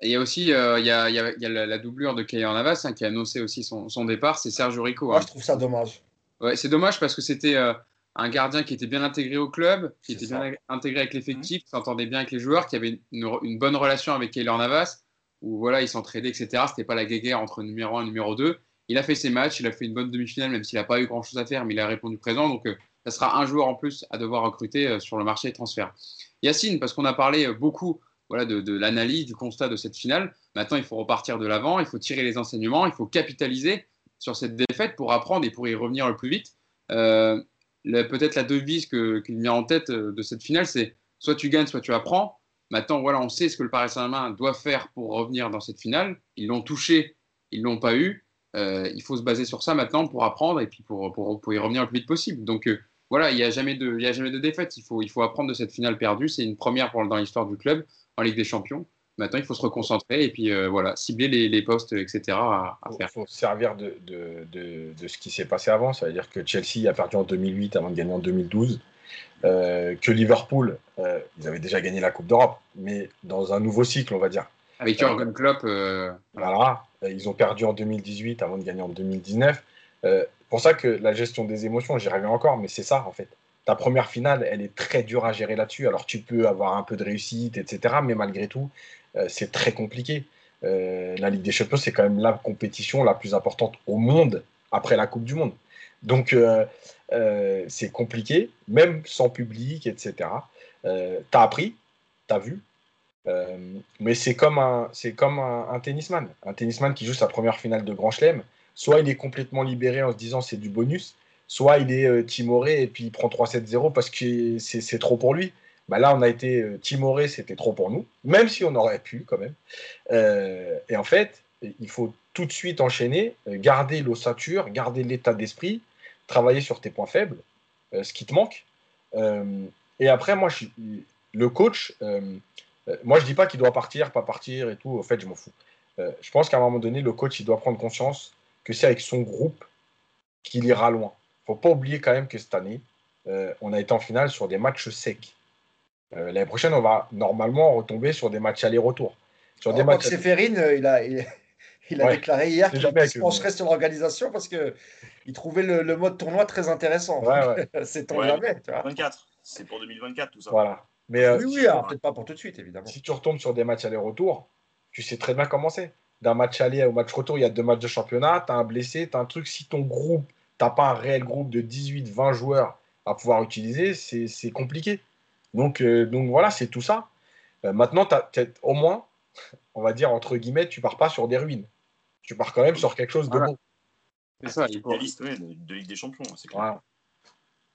Et il y a aussi euh, il y a, la, doublure de Kayan Navas hein, qui a annoncé aussi son, départ, c'est Sergio Rico. Moi, hein. je trouve ça dommage. Ouais, c'est dommage parce que c'était euh, un gardien qui était bien intégré au club, qui était bien intégré avec l'effectif, qui s'entendait bien avec les joueurs, qui avait une, bonne relation avec Kaylor Navas, où voilà, ils s'entraidaient, etc. C'était pas la guéguerre entre numéro 1 et numéro 2. Il a fait ses matchs, il a fait une bonne demi-finale, même s'il n'a pas eu grand-chose à faire, mais il a répondu présent. Donc, euh, ça sera un joueur en plus à devoir recruter euh, sur le marché des transferts. Yacine, parce qu'on a parlé euh, beaucoup voilà, de, l'analyse, du constat de cette finale. Maintenant, il faut repartir de l'avant, il faut tirer les enseignements, il faut capitaliser sur cette défaite pour apprendre et pour y revenir le plus vite. Peut-être la devise qu'il qui vient en tête de cette finale, c'est soit tu gagnes, soit tu apprends. Maintenant, voilà, on sait ce que le Paris Saint-Germain doit faire pour revenir dans cette finale. Ils l'ont touché, ils l'ont pas eu. Euh, il faut se baser sur ça maintenant pour apprendre et puis pour, pour, y revenir le plus vite possible. Donc euh, voilà, il n'y a, jamais de, a jamais de défaite. Il faut, il faut apprendre de cette finale perdue. C'est une première pour, dans l'histoire du club en Ligue des Champions. Maintenant, il faut se reconcentrer et puis euh, voilà, cibler les, les, postes, etc. à, faire. Il faut servir de, de, de, ce qui s'est passé avant. Ça veut dire que Chelsea a perdu en 2008 avant de gagner en 2012. que Liverpool, ils avaient déjà gagné la Coupe d'Europe, mais dans un nouveau cycle, on va dire. Avec Jurgen Klopp. Voilà. Euh, ils ont perdu en 2018 avant de gagner en 2019. Euh, pour ça que la gestion des émotions, j'y reviens encore, mais c'est ça en fait. Ta première finale, elle est très dure à gérer là-dessus. Alors tu peux avoir un peu de réussite, etc. Mais malgré tout, euh, c'est très compliqué. la Ligue des Champions, c'est quand même la compétition la plus importante au monde après la Coupe du Monde. Donc c'est compliqué, même sans public, etc. tu as appris, tu as vu, euh, mais c'est comme, un, comme un, tennisman. Un tennisman qui joue sa première finale de Grand Chelem. Soit il est complètement libéré en se disant c'est du bonus, soit il est euh, timoré et puis il prend 3-7-0 parce que c'est, trop pour lui. Bah là, on a été euh, timoré, c'était trop pour nous, même si on aurait pu quand même. et en fait, il faut tout de suite enchaîner, garder l'ossature, garder l'état d'esprit, travailler sur tes points faibles, ce qui te manque. et après, moi, je, le coach, moi, je dis pas qu'il doit partir, pas partir et tout. Au fait, je m'en fous. Euh, je pense qu'à un moment donné, le coach, il doit prendre conscience que c'est avec son groupe qu'il ira loin. Il ne faut pas oublier quand même que cette année, euh, on a été en finale sur des matchs secs. L'année prochaine, on va normalement retomber sur des matchs aller-retour. Sur des matchs. Séphérine, il a, il, a déclaré hier qu'il se pencherait sur l'organisation parce qu'il trouvait le, mode tournoi très intéressant. <laughs> c'est ton jamais. 24. C'est pour 2024 tout ça. Voilà. Mais, euh, oui, oui, peut-être pas pour tout de suite, évidemment. Si tu retombes sur des matchs aller-retour, tu sais très bien comment c'est. D'un match aller au match retour, il y a deux matchs de championnat, tu as un blessé, tu as un truc. Si ton groupe, tu pas un réel groupe de 18-20 joueurs à pouvoir utiliser, c'est compliqué. Donc, euh, donc voilà, c'est tout ça. Euh, maintenant, au moins, on va dire, entre guillemets, tu pars pas sur des ruines. Tu pars quand même sur quelque chose de beau. C'est ça, il y a liste de, Ligue des Champions, c'est clair.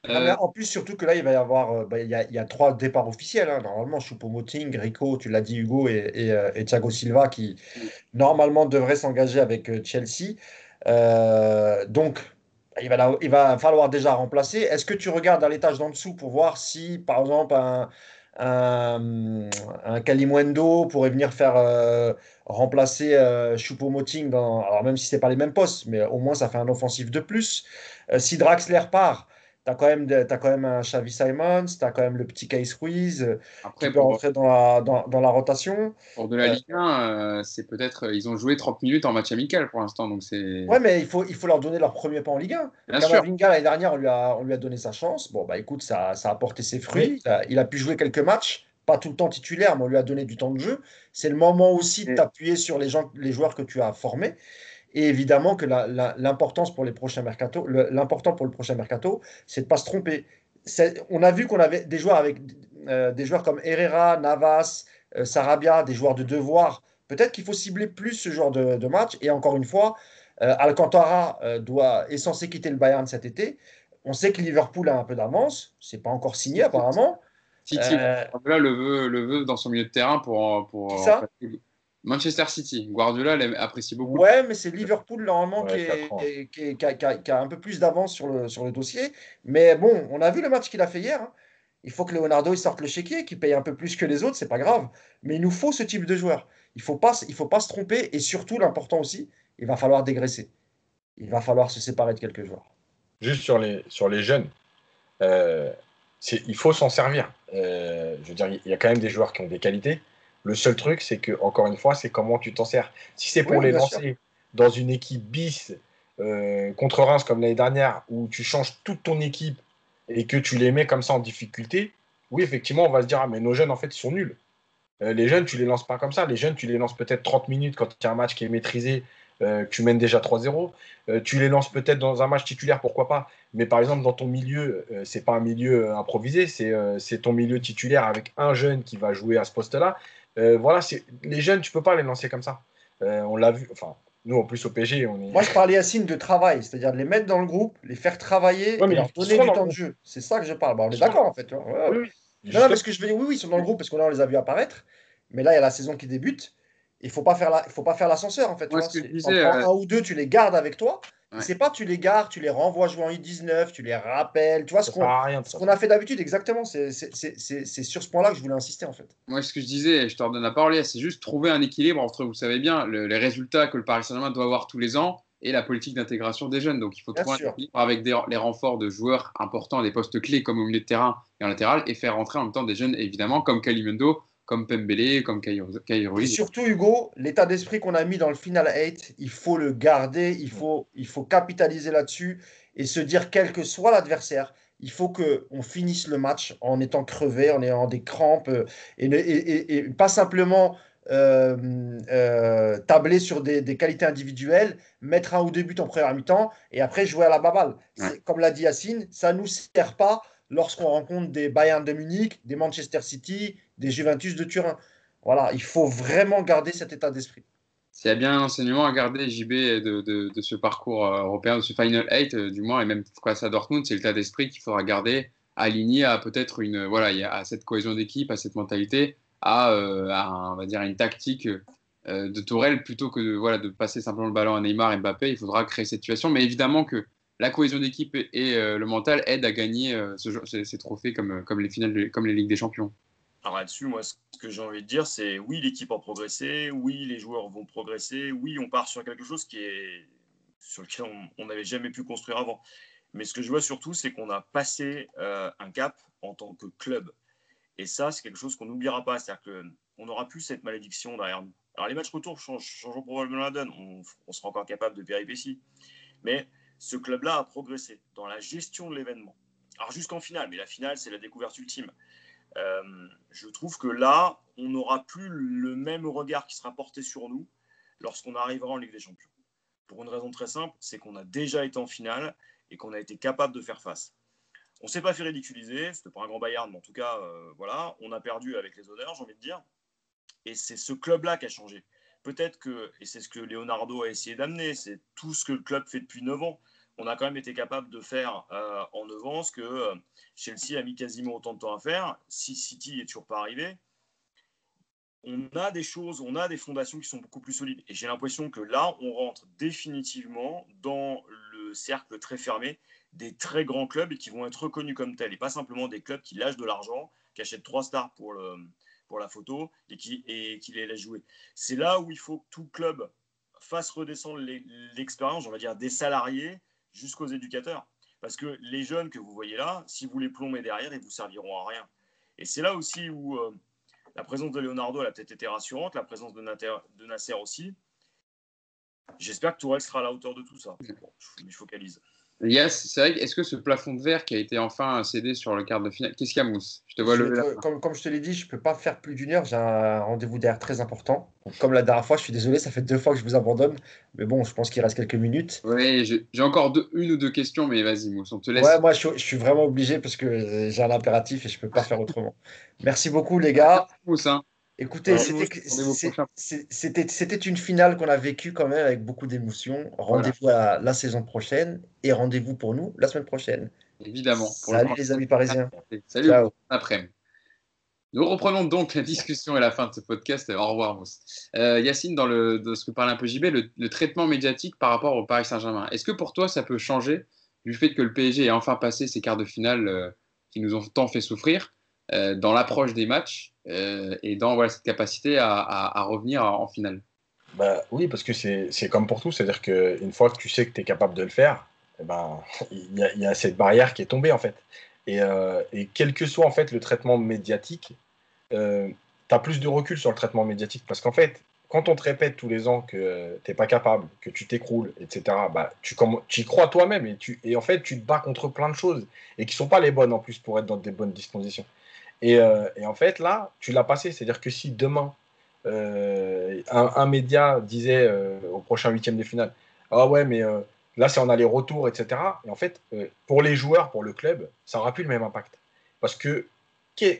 Euh, en plus, surtout que là, il va y avoir euh, bah, il, y a, il y a trois départs officiels. Hein. Normalement, Choupo-Moting, Rico, tu l'as dit, Hugo, et, et, euh, et, Thiago Silva qui normalement devraient s'engager avec Chelsea. donc, il va, il va falloir déjà remplacer. Est-ce que tu regardes à l'étage d'en dessous pour voir si, par exemple, un, un, un Kalimwendo pourrait venir faire remplacer Choupo-Moting, alors même si ce n'est pas les mêmes postes, mais au moins ça fait un offensif de plus. si Draxler part, tu as, quand même as quand même un Xavi Simons, tu as quand même le petit Case Ruiz Après, qui peut rentrer dans la, dans, dans la rotation. Pour de la euh, Ligue 1, euh, c'est peut-être. Ils ont joué 30 minutes en match amical pour l'instant. donc c'est. Ouais, mais il faut, il faut leur donner leur premier pas en Ligue 1. Kamavinga, l'année dernière, on lui, a, on lui a donné sa chance. Bon, bah écoute, ça, ça a porté ses fruits. Il, a, pu jouer quelques matchs pas tout le temps titulaire, mais on lui a donné du temps de jeu. C'est le moment aussi de t'appuyer sur les, gens, les joueurs que tu as formés. Et évidemment que l'importance pour les prochains mercato, l'important pour le prochain mercato, c'est de ne pas se tromper. On a vu qu'on avait des joueurs avec euh, des joueurs comme Herrera, Navas, euh, Sarabia, des joueurs de devoir. Peut-être qu'il faut cibler plus ce genre de, match. Et encore une fois, euh, Alcantara doit, est censé quitter le Bayern cet été. On sait que Liverpool a un peu d'avance. C'est pas encore signé apparemment. Titi, là le veut, le veut dans son milieu de terrain pour. pour ça Manchester City. Guardiola l'apprécie beaucoup. Ouais, mais c'est Liverpool normalement qui, a, un peu plus d'avance sur le, sur le dossier. Mais bon, on a vu le match qu'il a fait hier. Hein. Il faut que Leonardo il sorte le chéquier, qu'il paye un peu plus que les autres, c'est pas grave. Mais il nous faut ce type de joueur. Il faut pas, il faut pas se tromper. Et surtout, l'important aussi, il va falloir dégraisser. Il va falloir se séparer de quelques joueurs. Juste sur les, sur les jeunes, euh, il faut s'en servir. Euh, je veux dire, il y a quand même des joueurs qui ont des qualités. Le seul truc, c'est que, encore une fois, c'est comment tu t'en sers. Si c'est pour les lancer dans une équipe bis euh, contre Reims comme l'année dernière, où tu changes toute ton équipe et que tu les mets comme ça en difficulté, oui, effectivement, on va se dire, ah, mais nos jeunes, en fait, ils sont nuls. Euh, les jeunes, tu les lances pas comme ça. Les jeunes, tu les lances peut-être 30 minutes quand il y a un match qui est maîtrisé, euh, tu mènes déjà 3-0. tu les lances peut-être dans un match titulaire, pourquoi pas. Mais par exemple, dans ton milieu, c'est pas un milieu improvisé, c'est ton milieu titulaire avec un jeune qui va jouer à ce poste-là. Euh, voilà, les jeunes, tu peux pas les lancer comme ça. Euh, on l'a vu, enfin, nous en plus au PG, on est. Moi, je parlais à Signe de travail, c'est-à-dire de les mettre dans le groupe, les faire travailler et leur donner du temps de jeu. C'est ça que je parle. on est d'accord en fait. Oui, oui. Non, parce que je vais... oui, oui, ils sont dans le groupe parce qu'on les a vus apparaître. Mais là, il y a la saison qui débute. Il faut pas faire la... faut pas faire l'ascenseur en fait. un ou deux, tu les gardes avec toi. C'est pas tu les gardes, tu les renvoies jouer en I-19, tu les rappelles. Tu vois ce qu'on a fait d'habitude, exactement. C'est sur ce point-là que je voulais insister en fait. Moi, ce que je disais, je te redonne la parole, c'est juste trouver un équilibre entre, vous savez bien, les résultats que le Paris Saint-Germain doit avoir tous les ans et la politique d'intégration des jeunes. Donc il faut trouver un équilibre avec les renforts de joueurs importants, des postes clés comme au milieu de terrain et en latéral, et faire rentrer en même temps des jeunes, évidemment, comme Kalimendo, comme Pembele, comme Kairo. Et surtout, Hugo, l'état d'esprit qu'on a mis dans le Final 8, il faut le garder, il faut, il faut capitaliser là-dessus et se dire, quel que soit l'adversaire, il faut qu'on finisse le match en étant crevé, en ayant des crampes euh, et, et, pas simplement euh, euh, tabler sur des, des, qualités individuelles, mettre un ou deux buts en première mi-temps et après jouer à la baballe. Comme l'a dit Yacine, ça ne nous sert pas lorsqu'on rencontre des Bayern de Munich, des Manchester City, des Juventus de Turin. Voilà, il faut vraiment garder cet état d'esprit. S'il y a bien un enseignement à garder, JB, de, ce parcours euh, européen, de ce Final 8, euh, du moins, et même face à Dortmund, c'est l'état d'esprit qu'il faudra garder, aligné à peut-être une, voilà, à cette cohésion d'équipe, à cette mentalité, à, euh, on va dire, une tactique de Tourelle plutôt que de, voilà, de passer simplement le ballon à Neymar et Mbappé. Il faudra créer cette situation. Mais évidemment que la cohésion d'équipe et, le mental aident à gagner ces, trophées comme, comme, les finales, comme les Ligues des Champions. Alors là-dessus, moi, ce que j'ai envie de dire, c'est oui, l'équipe a progressé, oui, les joueurs vont progresser, oui, on part sur quelque chose qui est sur lequel on n'avait jamais pu construire avant. Mais ce que je vois surtout, c'est qu'on a passé euh, un cap en tant que club. Et ça, c'est quelque chose qu'on n'oubliera pas. C'est-à-dire qu'on n'aura plus cette malédiction derrière nous. Alors, les matchs retour changent, probablement la donne. On, on, sera encore capable de péripéties. Mais ce club-là a progressé dans la gestion de l'événement. Alors, jusqu'en finale. Mais la finale, c'est la découverte ultime. Euh, je trouve que là, on n'aura plus le même regard qui sera porté sur nous lorsqu'on arrivera en Ligue des Champions. Pour une raison très simple, c'est qu'on a déjà été en finale et qu'on a été capable de faire face. On ne s'est pas fait ridiculiser, c'était pas un grand Bayern, mais en tout cas, euh, voilà, on a perdu avec les honneurs, j'ai envie de dire. Et c'est ce club-là qui a changé. Peut-être que, et c'est ce que Leonardo a essayé d'amener, c'est tout ce que le club fait depuis 9 ans on a quand même été capable de faire euh, en 9 ans ce que euh, Chelsea a mis quasiment autant de temps à faire. Si City n'est toujours pas arrivé, on a des choses, on a des fondations qui sont beaucoup plus solides. Et j'ai l'impression que là, on rentre définitivement dans le cercle très fermé des très grands clubs qui vont être reconnus comme tels, et pas simplement des clubs qui lâchent de l'argent, qui achètent trois stars pour, le, pour la photo et qui, et qui les laissent jouer. C'est là où il faut que tout club fasse redescendre l'expérience, on va dire, des salariés jusqu'aux éducateurs. Parce que les jeunes que vous voyez là, si vous les plombez derrière, ils vous serviront à rien. Et c'est là aussi où euh, la présence de Leonardo a peut-être été rassurante, la présence de, Nasser aussi. J'espère que Tourelle sera à la hauteur de tout ça. je me focalise. Yes, c'est vrai. Est-ce que ce plafond de verre qui a été enfin cédé sur le quart de finale, qu'est-ce qu'il y a, Mousse? Je te vois comme, comme, je te l'ai dit, je ne peux pas faire plus d'une heure. J'ai un rendez-vous derrière très important. comme la dernière fois, je suis désolé, ça fait deux fois que je vous abandonne. Mais bon, je pense qu'il reste quelques minutes. Oui, j'ai encore une ou deux questions, mais vas-y, Mousse, on te laisse. Ouais, moi, je, suis vraiment obligé parce que j'ai un impératif et je ne peux pas faire autrement. Merci beaucoup, les gars. Mousse, hein. Écoutez, c'était une finale qu'on a vécue quand même avec beaucoup d'émotions. Rendez-vous à la saison prochaine et rendez-vous pour nous la semaine prochaine. Évidemment. Salut les amis parisiens. Salut. Ciao. Après. Nous reprenons donc la discussion et la fin de ce podcast. Au revoir, Mousse. Euh, Yacine, dans, le, ce que parlait un peu JB, le, traitement médiatique par rapport au Paris Saint-Germain, est-ce que pour toi ça peut changer du fait que le PSG ait enfin passé ces quarts de finale euh, qui nous ont tant fait souffrir? Dans l'approche des matchs et dans cette capacité à, revenir en finale bah, Oui, parce que c'est comme pour tout, c'est-à-dire qu'une fois que tu sais que tu es capable de le faire, eh ben, <laughs> il y, y, a cette barrière qui est tombée en fait. Euh, et, quel que soit en fait le traitement médiatique, euh, tu as plus de recul sur le traitement médiatique. Parce qu'en fait, quand on te répète tous les ans que tu n'es pas capable, que tu t'écroules, etc., bah, tu, y crois toi-même et, et en fait, tu te bats contre plein de choses et qui sont pas les bonnes en plus pour être dans des bonnes dispositions. Et, euh, en fait, là, tu l'as passé. C'est-à-dire que si demain, un, média disait au prochain huitième de finale, ah ouais, mais Là, c'est en aller-retour, etc. Et en fait, euh, pour les joueurs, pour le club, ça n'aura plus le même impact. Parce que,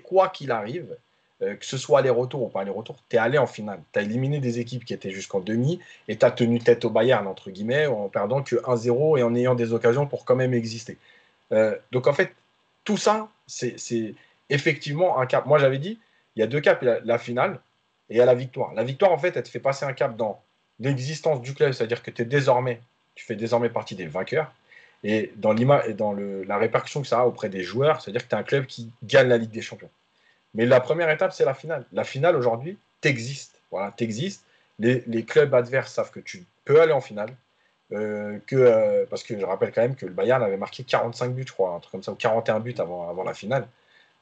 quoi qu'il arrive, euh, que ce soit aller-retour ou pas aller-retour, tu es allé en finale. Tu as éliminé des équipes qui étaient jusqu'en demi et tu as tenu tête au Bayern, entre guillemets, en perdant que 1-0 et en ayant des occasions pour quand même exister. Euh, donc, en fait, tout ça, c'est effectivement un cap. Moi, j'avais dit, il y a deux caps, la, finale et la victoire. La victoire, en fait, elle te fait passer un cap dans l'existence du club, c'est-à-dire que tu es désormais tu fais désormais partie des vainqueurs. Et dans, et dans le, la répercussion que ça a auprès des joueurs, c'est-à-dire que tu es un club qui gagne la Ligue des Champions. Mais la première étape, c'est la finale. La finale, aujourd'hui, t'existes. Voilà, t'existes. Les, les, clubs adverses savent que tu peux aller en finale. Euh, que, euh, parce que je rappelle quand même que le Bayern avait marqué 45 buts, je crois, un truc comme ça, ou 41 buts avant, avant la finale.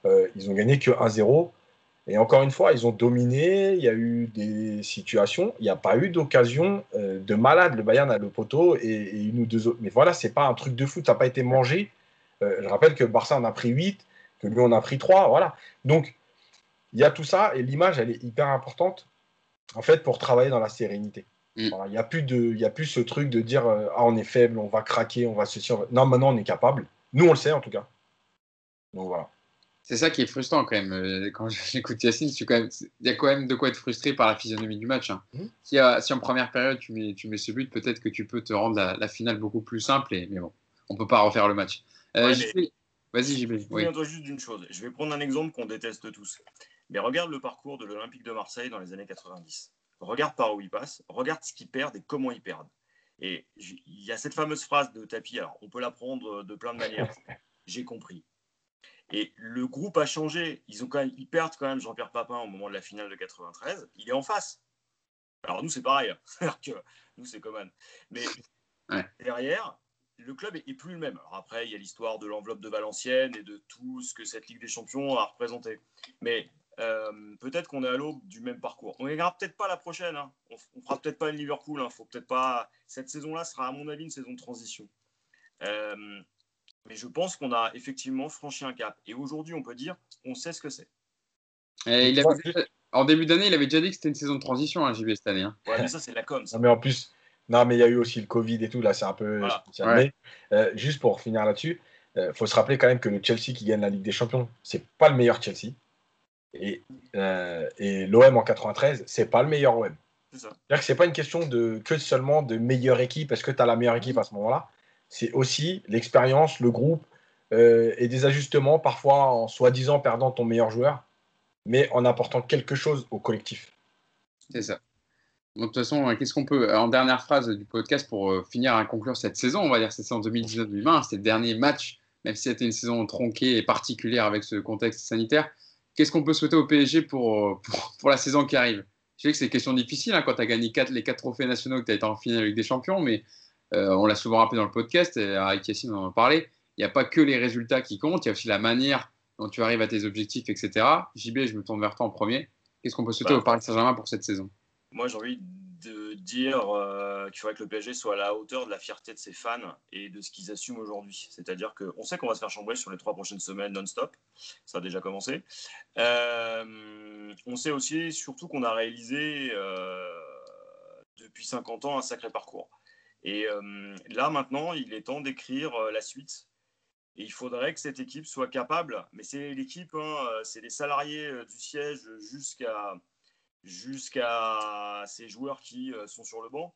Euh, ils ont gagné que 1-0. Et encore une fois, ils ont dominé, il y a eu des situations, il n'y a pas eu d'occasion euh, de malade. Le Bayern a le poteau et, une ou deux autres. Mais voilà, c'est pas un truc de foot, ça n'a pas été mangé. Euh, je rappelle que Barça en a pris 8, que lui en a pris 3. Voilà. Donc, il y a tout ça et l'image, elle est hyper importante en fait pour travailler dans la sérénité. Mm. il n'y a, plus de, a plus ce truc de dire euh, Ah, on est faible, on va craquer, on va se Non, maintenant, on est capable. Nous, on le sait en tout cas. Donc voilà. C'est ça qui est frustrant quand même. Euh, quand <laughs> j'écoute Yacine, il y a quand même de quoi être frustré par la physionomie du match. Hein. Mmh. Si, en première période tu mets, tu mets ce but, peut-être que tu peux te rendre la, finale beaucoup plus simple. Et, mais bon, on ne peut pas refaire le match. Euh, vas-y, JB. Oui. juste d'une chose. Je vais prendre un exemple qu'on déteste tous. Mais regarde le parcours de l'Olympique de Marseille dans les années 90. Regarde par où ils passent, regarde ce qu'ils perdent et comment ils perdent. Et il y a cette fameuse phrase de Tapi, alors on peut la prendre de plein de manières. <laughs> J'ai compris. Et le groupe a changé. Ils, ont quand même, ils perdent quand même Jean-Pierre Papin au moment de la finale de 93. Il est en face. Alors nous, c'est pareil. Hein. <laughs> que nous, c'est Coman. Mais <laughs> derrière, le club est, plus le même. Alors après, il y a l'histoire de l'enveloppe de Valenciennes et de tout ce que cette Ligue des Champions a représenté. Mais euh, peut-être qu'on est à l'aube du même parcours. On ne gagnera peut-être pas la prochaine. Hein. On, ne fera peut-être pas une Liverpool. Hein. Faut peut-être pas. Cette saison-là sera, à mon avis, une saison de transition. Euh, mais je pense qu'on a effectivement franchi un cap. Et aujourd'hui, on peut dire, on sait ce que c'est. en début d'année, il avait déjà dit que c'était une saison de transition, hein, JB, cette année. Hein. Ouais, mais ça, c'est la com. mais en plus, non, mais il y a eu aussi le Covid et tout, là, c'est un peu euh, juste pour finir là-dessus, il euh, faut se rappeler quand même que le Chelsea qui gagne la Ligue des Champions, c'est pas le meilleur Chelsea. Et, euh, et l'OM en 93, c'est pas le meilleur OM. C'est-à-dire que c'est pas une question de que seulement de meilleure équipe, est-ce que tu as la meilleure équipe à ce moment-là? C'est aussi l'expérience, le groupe euh, et des ajustements, parfois en soi-disant perdant ton meilleur joueur, mais en apportant quelque chose au collectif. C'est ça. Donc, de toute façon, qu'est-ce qu'on peut, en dernière phrase du podcast pour euh, finir à conclure cette saison, on va dire cette saison 2019-2020, c'était le dernier match, même si c'était une saison tronquée et particulière avec ce contexte sanitaire, qu'est-ce qu'on peut souhaiter au PSG <laughs> pour, pour, la saison qui arrive? Je sais que c'est une question difficile hein, quand tu as gagné les quatre trophées nationaux, que tu as été en finale avec des champions, mais euh, on l'a souvent rappelé dans le podcast, et avec Yassine, on en parlait. Il n'y a pas que les résultats qui comptent, il y a aussi la manière dont tu arrives à tes objectifs, etc. JB, je me tourne vers toi en premier. Qu'est-ce qu'on peut souhaiter bah. au Paris Saint-Germain pour cette saison? Moi, j'ai envie de dire euh, qu'il faudrait que le PSG soit à la hauteur de la fierté de ses fans et de ce qu'ils assument aujourd'hui. C'est-à-dire qu'on sait qu'on va se faire chambrer sur les trois prochaines semaines non-stop. Ça a déjà commencé. Euh, on sait aussi, surtout, qu'on a réalisé depuis 50 ans un sacré parcours. Et euh, là, maintenant, il est temps d'écrire euh, la suite. Et il faudrait que cette équipe soit capable, mais c'est l'équipe, hein, euh, c'est les salariés du siège jusqu'à jusqu'à ces joueurs qui sont sur le banc,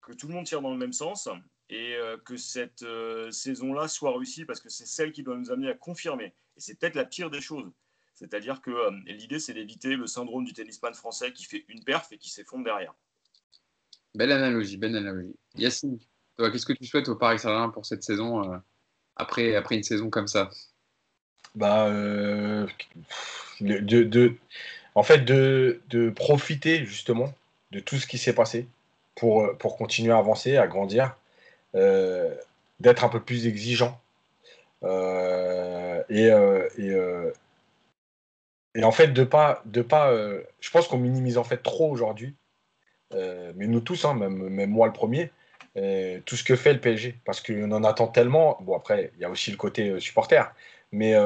que tout le monde tire dans le même sens et que cette saison-là soit réussie parce que c'est celle qui doit nous amener à confirmer. Et c'est peut-être la pire des choses. C'est-à-dire que l'idée, c'est d'éviter le syndrome du tennisman français qui fait une perf et qui s'effondre derrière. Belle analogie, belle analogie. Yacine, toi, qu'est-ce que tu souhaites au Paris Saint-Germain pour cette saison, euh, après, après une saison comme ça? Bah, euh, En fait, de, profiter justement de tout ce qui s'est passé pour, pour continuer à avancer, à grandir, d'être un peu plus exigeant. et, et en fait, de pas, de pas, euh, je pense qu'on minimise en fait trop aujourd'hui, euh, mais nous tous, hein, même, moi le premier, euh, tout ce que fait le PSG, parce qu'on en attend tellement. Bon après, il y a aussi le côté supporter, mais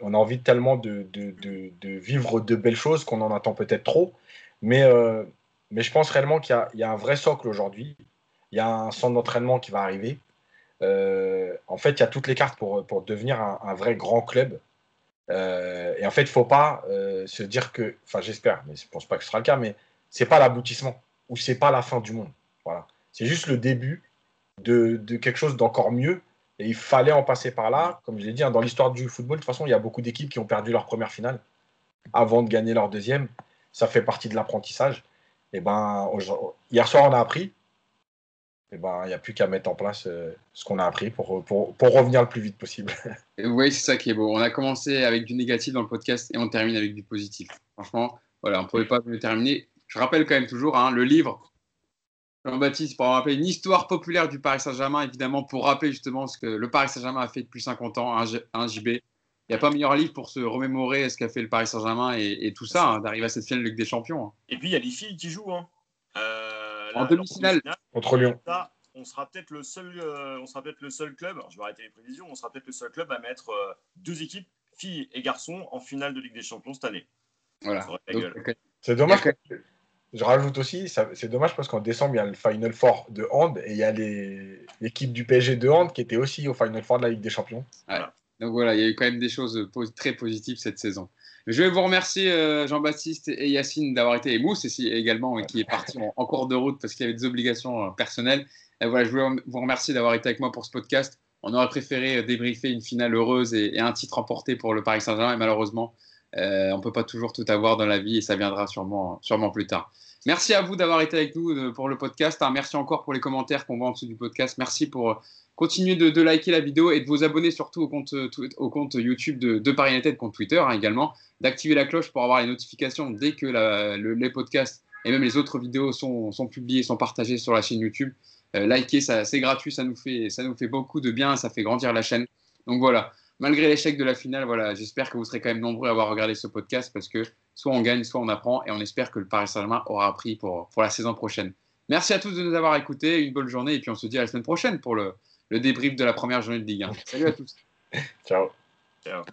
on a envie tellement de, vivre de belles choses qu'on en attend peut-être trop. Mais, mais je pense réellement qu'il y, a un vrai socle aujourd'hui. Il y a un centre d'entraînement qui va arriver. en fait, il y a toutes les cartes pour, devenir un, vrai grand club euh, et en fait, il ne faut pas euh, se dire que, enfin j'espère, mais je ne pense pas que ce sera le cas, mais ce n'est pas l'aboutissement ou ce n'est pas la fin du monde. Voilà. C'est juste le début de, de quelque chose d'encore mieux. Et il fallait en passer par là. Comme je l'ai dit, hein, dans l'histoire du football, de toute façon, il y a beaucoup d'équipes qui ont perdu leur première finale avant de gagner leur deuxième. Ça fait partie de l'apprentissage. Et ben, hier soir, on a appris eh ben, il n'y a plus qu'à mettre en place euh, ce qu'on a appris pour, pour, pour, revenir le plus vite possible. <laughs> oui, c'est ça qui est beau. On a commencé avec du négatif dans le podcast et on termine avec du positif. Franchement, voilà, on ne pouvait pas mieux terminer. Je rappelle quand même toujours hein, le livre, Jean-Baptiste, pour rappeler une histoire populaire du Paris Saint-Germain, évidemment, pour rappeler justement ce que le Paris Saint-Germain a fait depuis 50 ans, un, JB. Il n'y a pas meilleur livre pour se remémorer ce qu'a fait le Paris Saint-Germain et, tout ça, hein, d'arriver à cette finale de Ligue des Champions. Hein. Et puis, il y a les filles qui jouent. Euh en demi-finale contre Lyon. on sera peut-être le seul, euh, on sera peut-être le seul club. je vais arrêter les prévisions. On sera peut-être le seul club à mettre euh, deux équipes, filles et garçons, en finale de Ligue des Champions cette année. Voilà. C'est dommage. Je rajoute aussi, c'est dommage parce qu'en décembre, il y a le Final Four de hand et il y a l'équipe du PSG de hand qui était aussi au Final Four de la Ligue des Champions. Donc voilà, il y a eu quand même des choses très positives cette saison. Je vais vous remercier euh, Jean-Baptiste et Yacine d'avoir été, et Mousse ici également, qui est parti en, cours de route parce qu'il y avait des obligations euh, personnelles. Voilà, je voulais vous remercier d'avoir été avec moi pour ce podcast. On aurait préféré euh, débriefer une finale heureuse et, un titre remporté pour le Paris Saint-Germain, et malheureusement, on ne peut pas toujours tout avoir dans la vie et ça viendra sûrement, sûrement plus tard. Merci à vous d'avoir été avec nous pour le podcast. Merci encore pour les commentaires qu'on voit en dessous du podcast. Merci pour continuer de, liker la vidéo et de vous abonner surtout au compte, YouTube de, de Paris United, compte Twitter hein, également, d'activer la cloche pour avoir les notifications dès que les podcasts et même les autres vidéos sont, sont publiées, sont partagées sur la chaîne YouTube. Euh, liker, c'est gratuit, ça nous, fait, ça nous fait beaucoup de bien, ça fait grandir la chaîne. Donc voilà, malgré l'échec de la finale, voilà, j'espère que vous serez quand même nombreux à avoir regardé ce podcast parce que soit on gagne, soit on apprend et on espère que le Paris Saint-Germain aura appris pour, pour la saison prochaine. Merci à tous de nous avoir écoutés, une bonne journée et puis on se dit à la semaine prochaine pour le, le débrief de la première journée de Ligue 1. Salut à tous. <laughs> Ciao. Ciao.